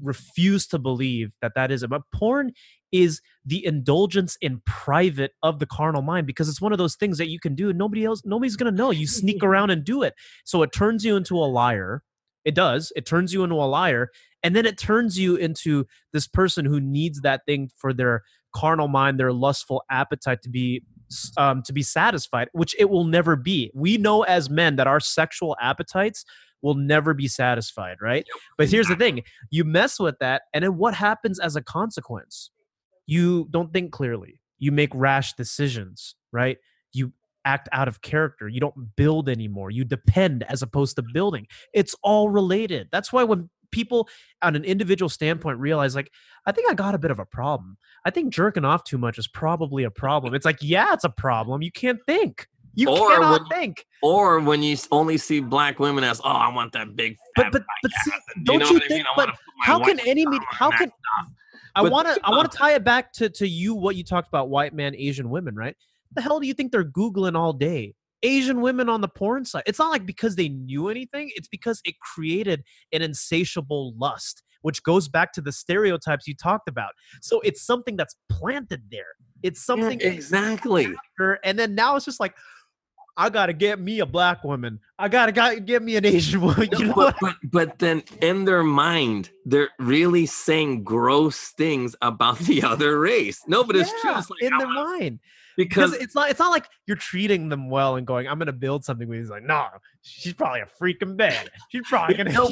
refuse to believe that that is it. But porn is the indulgence in private of the carnal mind because it's one of those things that you can do and nobody else, nobody's going to know. You sneak around and do it. So it turns you into a liar. It does. It turns you into a liar. And then it turns you into this person who needs that thing for their carnal mind, their lustful appetite to be um, to be satisfied, which it will never be. We know as men that our sexual appetites will never be satisfied, right? But here's the thing you mess with that, and then what happens as a consequence? You don't think clearly, you make rash decisions, right? Act out of character, you don't build anymore, you depend as opposed to building. It's all related. That's why when people on an individual standpoint realize like i think i got a bit of a problem i think jerking off too much is probably a problem it's like yeah it's a problem you can't think you Or cannot when- think or when you only see black women as oh i want that big but fat but but see, ass," don't know you what I think mean? I but wanna put my how can any thumb med- on how can. I want to I want to tie it back to to you what you talked about white man Asian women, right? The hell do you think they're googling all day? Asian women on the porn site. It's not like because they knew anything, it's because it created an insatiable lust, which goes back to the stereotypes you talked about. So it's something that's planted there. It's Yeah, something exactly after, and then now it's just like I gotta get me a black woman. I gotta, gotta get me an Asian woman. You know but, but but then in their mind they're really saying gross things about the other race no but it's true it's like, in I their wanna- mind. Because because it's not it's not like you're treating them well and going i'm gonna build something with. He's like no she's probably a freaking bad she's probably gonna No,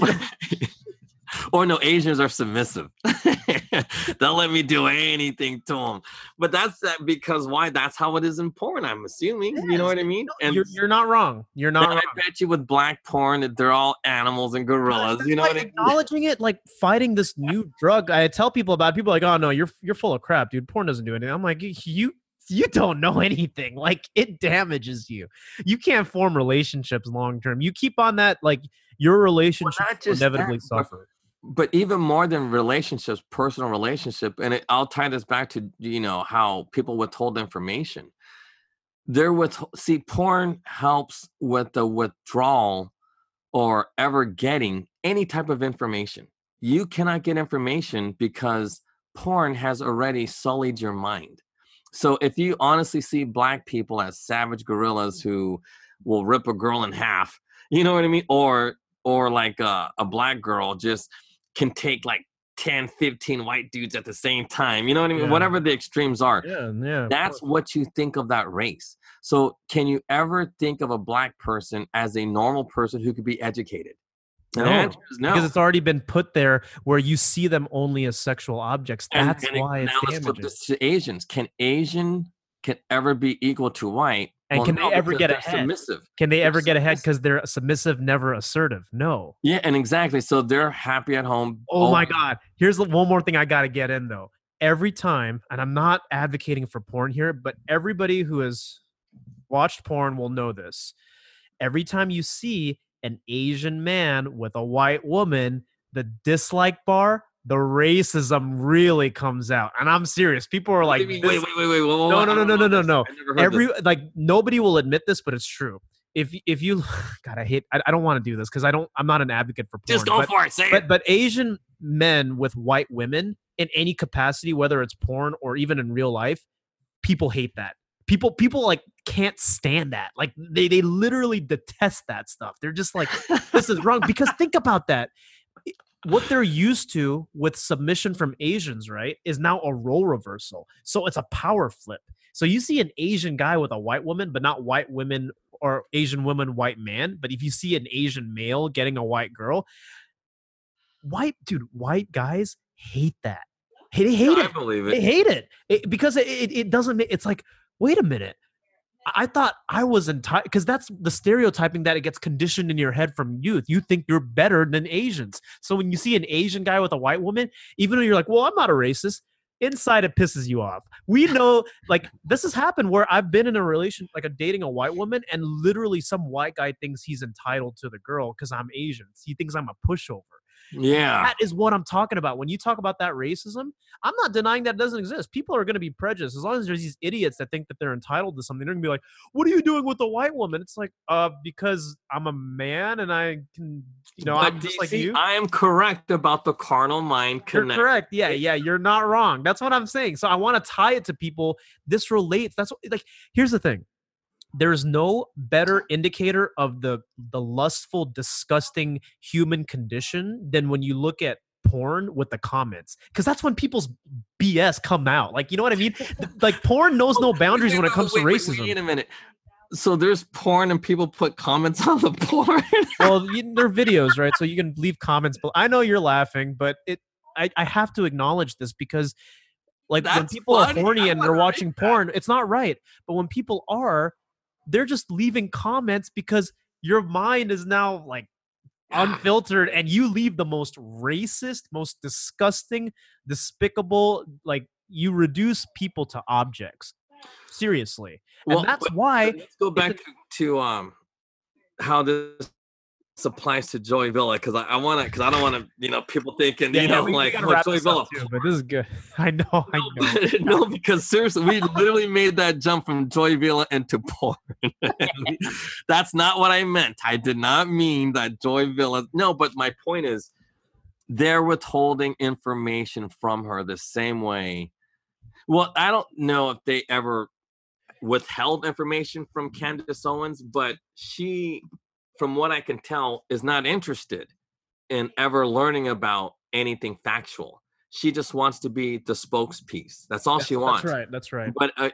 or no, Asians are submissive. They'll let me do anything to them. But that's that because why? That's how it is in porn. I'm assuming. You know what I mean? And you're, you're not wrong. You're not. I bet you with black porn that they're all animals and gorillas. Gosh, you know like what I mean? Acknowledging it, like fighting this new drug. I tell people about. It, people are like, oh no, you're you're full of crap, dude. Porn doesn't do anything. I'm like, you you don't know anything. Like it damages you. You can't form relationships long term. You keep on that, like your relationship just inevitably that, but- suffer. but even more than relationships personal relationship and it, i'll tie this back to you know how people withhold information they're with see porn helps with the withdrawal or ever getting any type of information you cannot get information because porn has already sullied your mind so if you honestly see black people as savage gorillas who will rip a girl in half you know what i mean or or like a, a black girl just can take like 10 15 white dudes at the same time you know what i mean Yeah. whatever the extremes are Yeah, yeah. that's what you think of that race so can you ever think of a black person as a normal person who could be educated No, no because it's already been put there where you see them only as sexual objects. That's and it- why it's let's flip damaging. this to asians can asian can ever be equal to white And Well, can no, they ever get ahead? submissive Can they ever get ahead because they're submissive, never assertive? No. yeah and exactly so they're happy at home Oh my. God. Here's one more thing I got to get in though. Every time, and I'm not advocating for porn here, but everybody who has watched porn will know this. Every time you see an Asian man with a white woman, the dislike bar, the racism really comes out. And I'm serious. People are like, do you mean? wait wait wait wait whoa, No, no, no, no, no, no. Heard every like nobody will admit this, but it's true. If if you, God, I hate. I, I don't want to do this because I don't. I'm not an advocate for porn. just go but, for it say but it but Asian men with white women in any capacity, whether it's porn or even in real life, people hate that. People people like can't stand that. Like they they literally detest that stuff. They're just like this is wrong because think about that. What they're used to with submission from Asians, right, is now a role reversal. So it's a power flip. So you see an Asian guy with a white woman, but not white women or Asian woman, white man. But if you see an Asian male getting a white girl, white dude, white guys hate that. They hate I it. I believe it. They hate it, It- because it, it, it doesn't make it's like, wait a minute. I thought I was entitled because that's the stereotyping that it gets conditioned in your head from youth. You think you're better than Asians. So when you see an Asian guy with a white woman, even though you're like, well, I'm not a racist, inside it pisses you off. We know, like, this has happened where I've been in a relation, like, a dating a white woman, and literally some white guy thinks he's entitled to the girl because I'm Asian. He thinks I'm a pushover. Yeah. That is what I'm talking about. When you talk about that racism, I'm not denying that doesn't exist. People are going to be prejudiced as long as there's these idiots that think that they're entitled to something. They're going to be like, "What are you doing with the white woman?" It's like, uh, because I'm a man and I can, you know, But I'm just like see, you. I am correct about the carnal mind You're correct. Yeah, yeah, you're not wrong. That's what I'm saying. So I want to tie it to people. This relates. That's what, like. Here's the thing. There's no better indicator of the the lustful, disgusting human condition than when you look at porn with the comments, because that's when people's BS come out. Like, you know what I mean? Like, porn knows no oh, boundaries when it comes wait, to wait, racism. Wait a minute. So there's porn and people put comments on the porn. well, they're videos, right? So you can leave comments. But I know you're laughing, but it, I, I have to acknowledge this because, like, when people funny. are horny and they're watching that. porn, it's not right. But when people are, they're just leaving comments because your mind is now like unfiltered, and you leave the most racist, most disgusting, despicable. Like, you reduce people to objects. Seriously, Well, and that's why. Let's go back to, to um how this applies to Joey Villa because I, I want to because I don't want to you know people thinking you know we like oh, Joey Villa. too, but this is good. I know, I know. but- no, because seriously, we literally made that jump from Joy Villa into porn. That's not what I meant. I did not mean that Joy Villa. No, but my point is, they're withholding information from her the same way. Well, I don't know if they ever withheld information from Candace Owens, but she, from what I can tell, is not interested in ever learning about anything factual. She just wants to be the spokespiece. That's all she wants. That's right. That's right. But uh,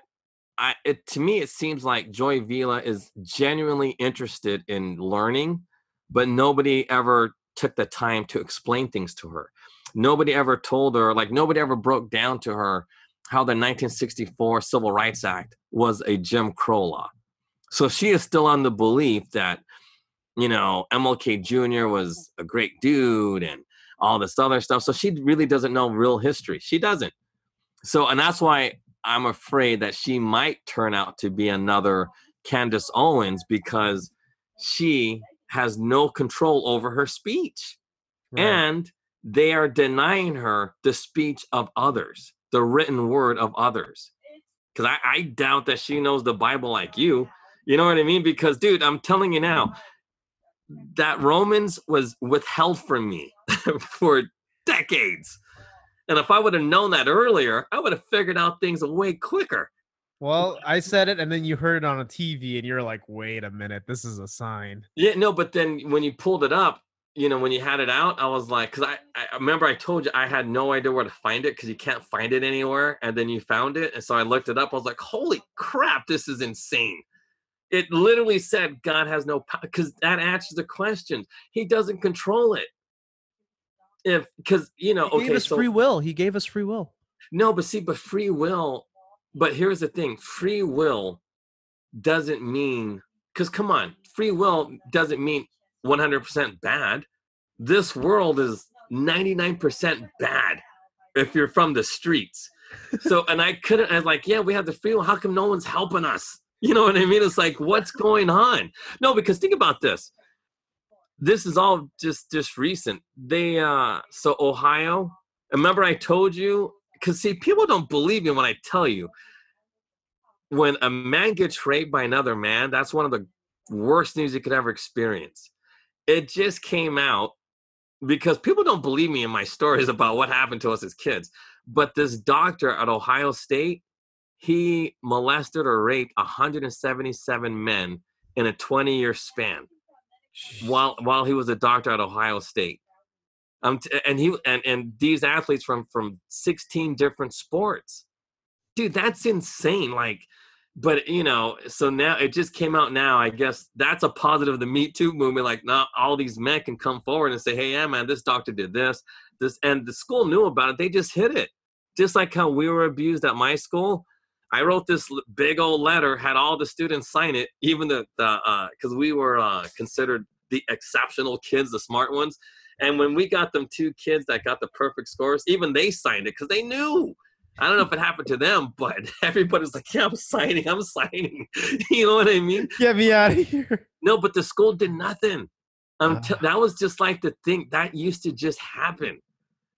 I, it, to me, it seems like Joy Villa is genuinely interested in learning, but nobody ever took the time to explain things to her. Nobody ever told her, like nobody ever broke down to her how the 1964 Civil Rights Act was a Jim Crow law. So she is still on the belief that, you know, MLK Jr. was a great dude and all this other stuff. So she really doesn't know real history. She doesn't. So, and that's why I'm afraid that she might turn out to be another Candace Owens because she has no control over her speech. Right. And they are denying her the speech of others, the written word of others. Because I, I doubt that she knows the Bible like you. You know what I mean? Because, dude, I'm telling you now, that Romans was withheld from me for decades. And if I would have known that earlier, I would have figured out things way quicker. Well, I said it, and then you heard it on a TV, and you're like, "Wait a minute, this is a sign." Yeah, no, but then when you pulled it up, you know, when you had it out, I was like, because I, I remember I told you I had no idea where to find it because you can't find it anywhere. And then you found it. And so I looked it up. I was like, holy crap, this is insane. It literally said God has no power because that answers the question. He doesn't control it. If, because, you know, He okay, gave us so, free will. He gave us free will. no, but see, but free will, but here's the thing free will doesn't mean, because come on, free will doesn't mean 100% bad. This world is 99% bad if you're from the streets. So, and I couldn't, I was like, yeah, we have the free will. How come no one's helping us? You know what I mean? It's like, what's going on? No, because think about this. This is all just just recent. They uh so Ohio, remember I told you because see, people don't believe me when I tell you. When a man gets raped by another man, that's one of the worst news you could ever experience. It just came out because people don't believe me in my stories about what happened to us as kids. But this doctor at Ohio State, he molested or raped 177 men in a 20 year span while while he was a doctor at Ohio State. Um, t- and he and and these athletes from from 16 different sports, dude, that's insane. Like, but you know, so now it just came out now. I guess that's a positive of the Me Too movement. Like, now all these men can come forward and say, "Hey, yeah, man, this doctor did this, this," and the school knew about it. They just hid it, just like how we were abused at my school. I wrote this big old letter, had all the students sign it, even the the because we were uh, considered the exceptional kids, the smart ones. And when we got them two kids that got the perfect scores, even they signed it because they knew. I don't know if it happened to them, but everybody's like, "Yeah, I'm signing. I'm signing." you know what I mean? Get me out of here. No, but the school did nothing. Um, t- that was just like the thing that used to just happen,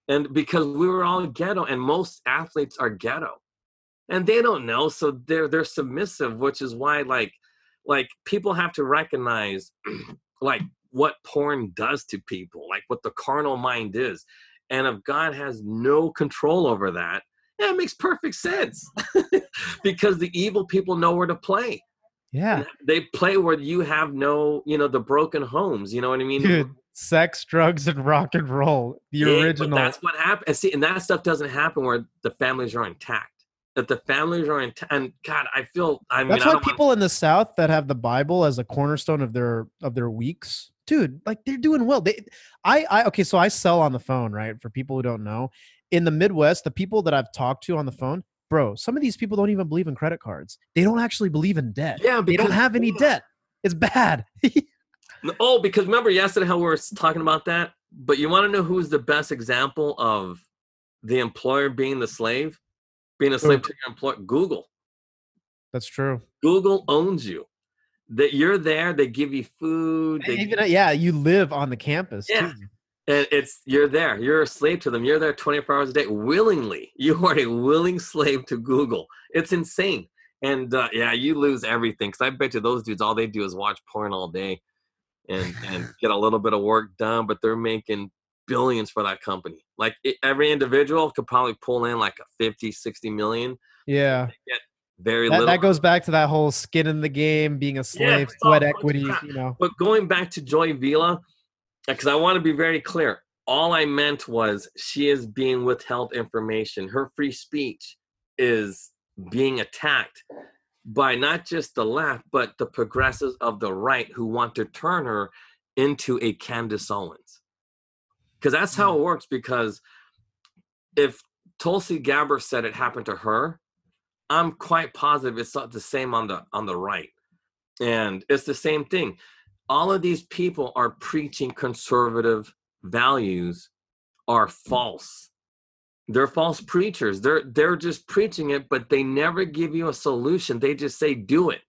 and because we were all ghetto, and most athletes are ghetto, and they don't know, so they're they're submissive, which is why like like people have to recognize like what porn does to people, like what the carnal mind is, and if God has no control over that, yeah, it makes perfect sense because the evil people know where to play Yeah, they play where you have no, you know, the broken homes. You know what I mean? dude. Sex, drugs, and rock and roll. The Yeah, original. That's what happened. And see, and that stuff doesn't happen where the families are intact. That the families are intact. And God, I feel. I mean, That's why don't wanna- people in the South that have the Bible as a cornerstone of their of their weeks, dude, like they're doing well. They, I, I, okay, so I sell on the phone, right? For people who don't know, in the Midwest, the people that I've talked to on the phone, bro, some of these people don't even believe in credit cards. They don't actually believe in debt. Yeah, they don't have any debt. It's bad. Oh, because remember yesterday how we were talking about that. But you want to know who's the best example of the employer being the slave, being a slave to your employer? Google. That's true. Google owns you. That you're there, they give you food. They, Even yeah, you live on the campus. Yeah. too. and it's you're there. You're a slave to them. You're there 24 hours a day willingly. You are a willing slave to Google. It's insane. And uh, yeah, you lose everything. Because I bet you those dudes, all they do is watch porn all day, and and get a little bit of work done. But they're making billions for that company. Like it, every individual could probably pull in like a 50, 60 million. Yeah. Very That, little. that goes back to that whole skin in the game, being a slave, all sweat a bunch of equity, you know. But going back to Joy Villa, because uh, I want to be very clear, all I meant was she is being withheld information. Her free speech is being attacked by not just the left, but the progressives of the right who want to turn her into a Candace Owens. Because that's how it mm. works. Because if Tulsi Gabbard said it happened to her, I'm quite positive it's not the same on the on the right, and it's the same thing. All of these people are preaching conservative values are false. They're false preachers. They're they're just preaching it, but they never give you a solution. They just say do it.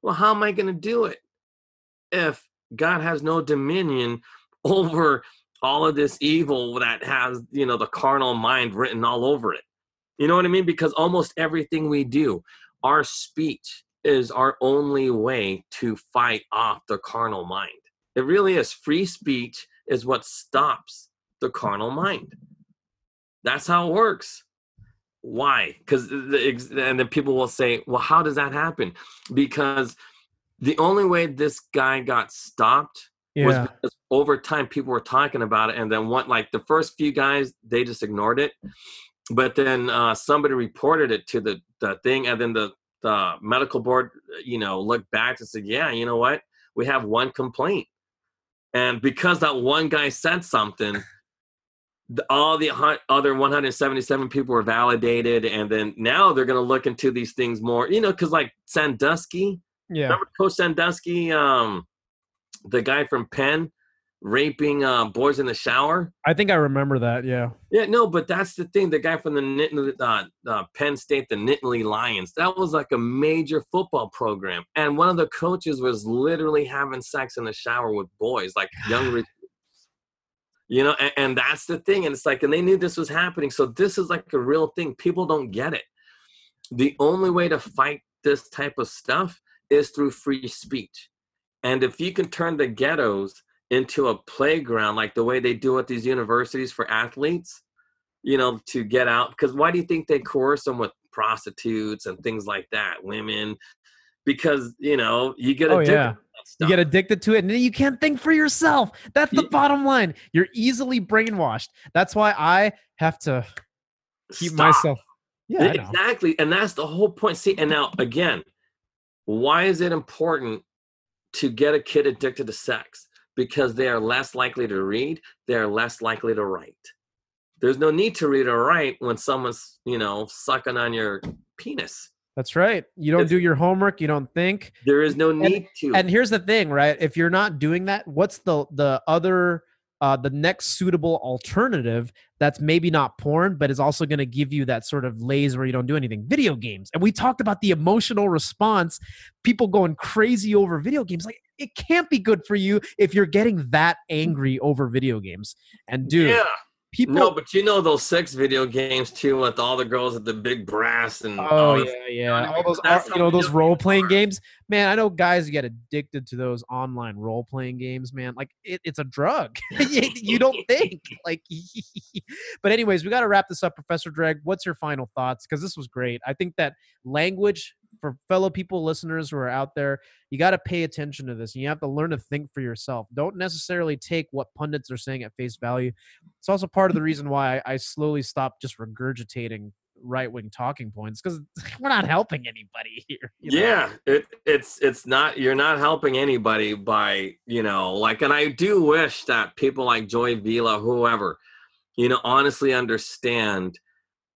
Well, how am I going to do it if God has no dominion over all of this evil that has, you know, the carnal mind written all over it? You know what I mean? Because almost everything we do, our speech is our only way to fight off the carnal mind. It really is. Free speech is what stops the carnal mind. That's how it works. Why? Because the, and then people will say, "Well, how does that happen?" Because the only way this guy got stopped Yeah. was because over time people were talking about it, and then one like the first few guys they just ignored it, but then uh, somebody reported it to the the thing, and then the the medical board, you know, looked back and said, "Yeah, you know what? We have one complaint." And because that one guy said something, the, all the other 177 people were validated, and then now they're going to look into these things more. You know, because like Sandusky, Yeah. remember Coach Sandusky, um, the guy from Penn, raping uh, boys in the shower. I think I remember that. Yeah. Yeah, no, but that's the thing. The guy from the Nittany, uh, uh, Penn State, the Nittany Lions, that was like a major football program, and one of the coaches was literally having sex in the shower with boys, like young. You know, and, and that's the thing, and it's like, and they knew this was happening, so this is like a real thing. People don't get it. The only way to fight this type of stuff is through free speech, and if you can turn the ghettos into a playground like the way they do at these universities for athletes you know to get out because why do you think they coerce them with prostitutes and things like that women because you know you get addicted Oh, addicted yeah. to that You get addicted to it and you can't think for yourself. That's the Yeah. bottom line. You're easily brainwashed. That's why I have to keep Stop. myself. Yeah, exactly and that's the whole point see and now again why is it important to get a kid addicted to sex because they are less likely to read they are less likely to write there's no need to read or write when someone's you know sucking on your penis That's right. You don't do your homework. You don't think. there is no need to And here's the thing, right? If you're not doing that, what's the the other uh the next suitable alternative that's maybe not porn, but is also going to give you that sort of lays where you don't do anything? Video games. And we talked about the emotional response, people going crazy over video games. Like it can't be good for you if you're getting that angry over video games. And dude, yeah people no but you know those sex video games too with all the girls at the big brass and Oh yeah, yeah. what I All mean? those, you know, those role playing games. Man, I know guys get addicted to those online role playing games. Man, like it, it's a drug. you, you don't think like. but anyways, we got to wrap this up, Professor Dreg. What's your final thoughts? Because this was great. I think that language for fellow people, listeners who are out there, you got to pay attention to this. You have to learn to think for yourself. Don't necessarily take what pundits are saying at face value. It's also part of the reason why I, I slowly stopped just regurgitating right wing talking points because we're not helping anybody here. you know? yeah it, it's it's not you're not helping anybody by you know like and i do wish that people like joy villa whoever you know honestly understand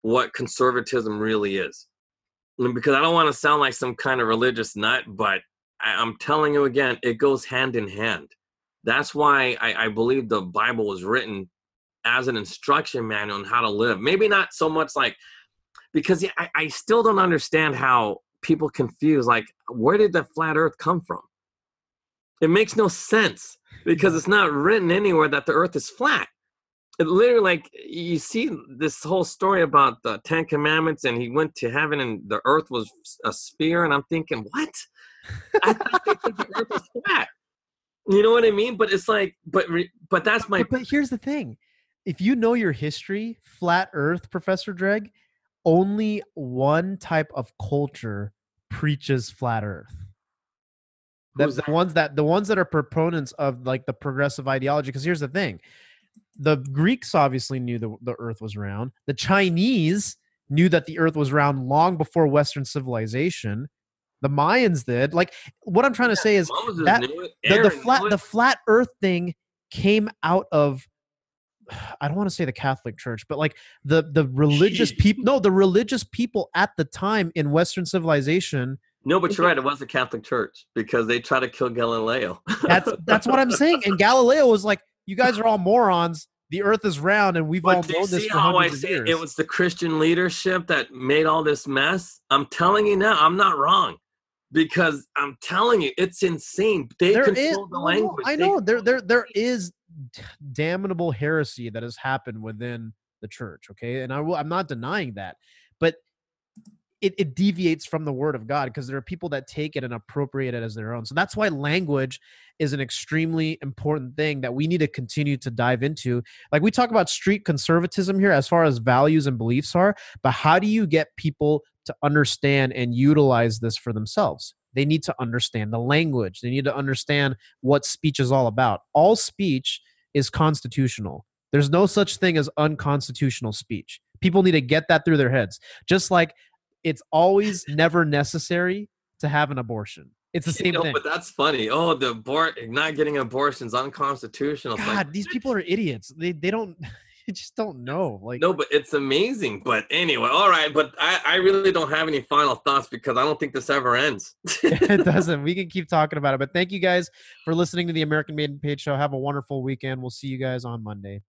what conservatism really is because i don't want to sound like some kind of religious nut but I, i'm telling you again it goes hand in hand. That's why I, I believe the bible was written as an instruction manual on how to live. Maybe not so much like because I, I still don't understand how people confuse like where did the flat earth come from? It makes no sense because it's not written anywhere that the earth is flat it literally like you see this whole story about the ten commandments and he went to heaven and the earth was a sphere and i'm thinking what? I thought the earth was flat. You know what i mean? But it's like but but that's my But, but here's the thing. If you know your history, flat earth, Professor Dreg, only one type of culture preaches flat earth. The, Who's the ones that the ones that are proponents of like the progressive ideology. Because here's the thing: the Greeks obviously knew the, the Earth was round. The Chinese knew that the Earth was round long before Western civilization. The Mayans did. Like what I'm trying to say is Moses that- the, the flat the flat earth thing came out of I don't want to say the Catholic Church, but like the the religious people. No, the religious people at the time in Western civilization. No, but you're right. It was the Catholic Church because they tried to kill Galileo. That's that's what I'm saying. And Galileo was like, "You guys are all morons. The Earth is round, and we've But all known this for how I hundreds of years." it was the Christian leadership that made all this mess? I'm telling you now, I'm not wrong. Because I'm telling you, it's insane. They There control is- the language. I know there there there is damnable heresy that has happened within the church. Okay, and I will. I'm not denying that, but it, it deviates from the word of God because there are people that take it and appropriate it as their own. So that's why language is an extremely important thing that we need to continue to dive into. Like we talk about street conservatism here as far as values and beliefs are, but how do you get people to understand and utilize this for themselves? They need to understand the language. They need to understand what speech is all about. All speech is constitutional. There's no such thing as unconstitutional speech. People need to get that through their heads. Just like it's always never necessary to have an abortion. It's the You same know, thing. But that's funny. Oh, the abort not getting abortions unconstitutional. It's like, God, these people are idiots. They they don't just don't know. Like no, but it's amazing. But anyway, all right. But I, I really don't have any final thoughts because I don't think this ever ends. it doesn't. We can keep talking about it. But thank you guys for listening to the American Maiden Page Show. Have a wonderful weekend. We'll see you guys on Monday.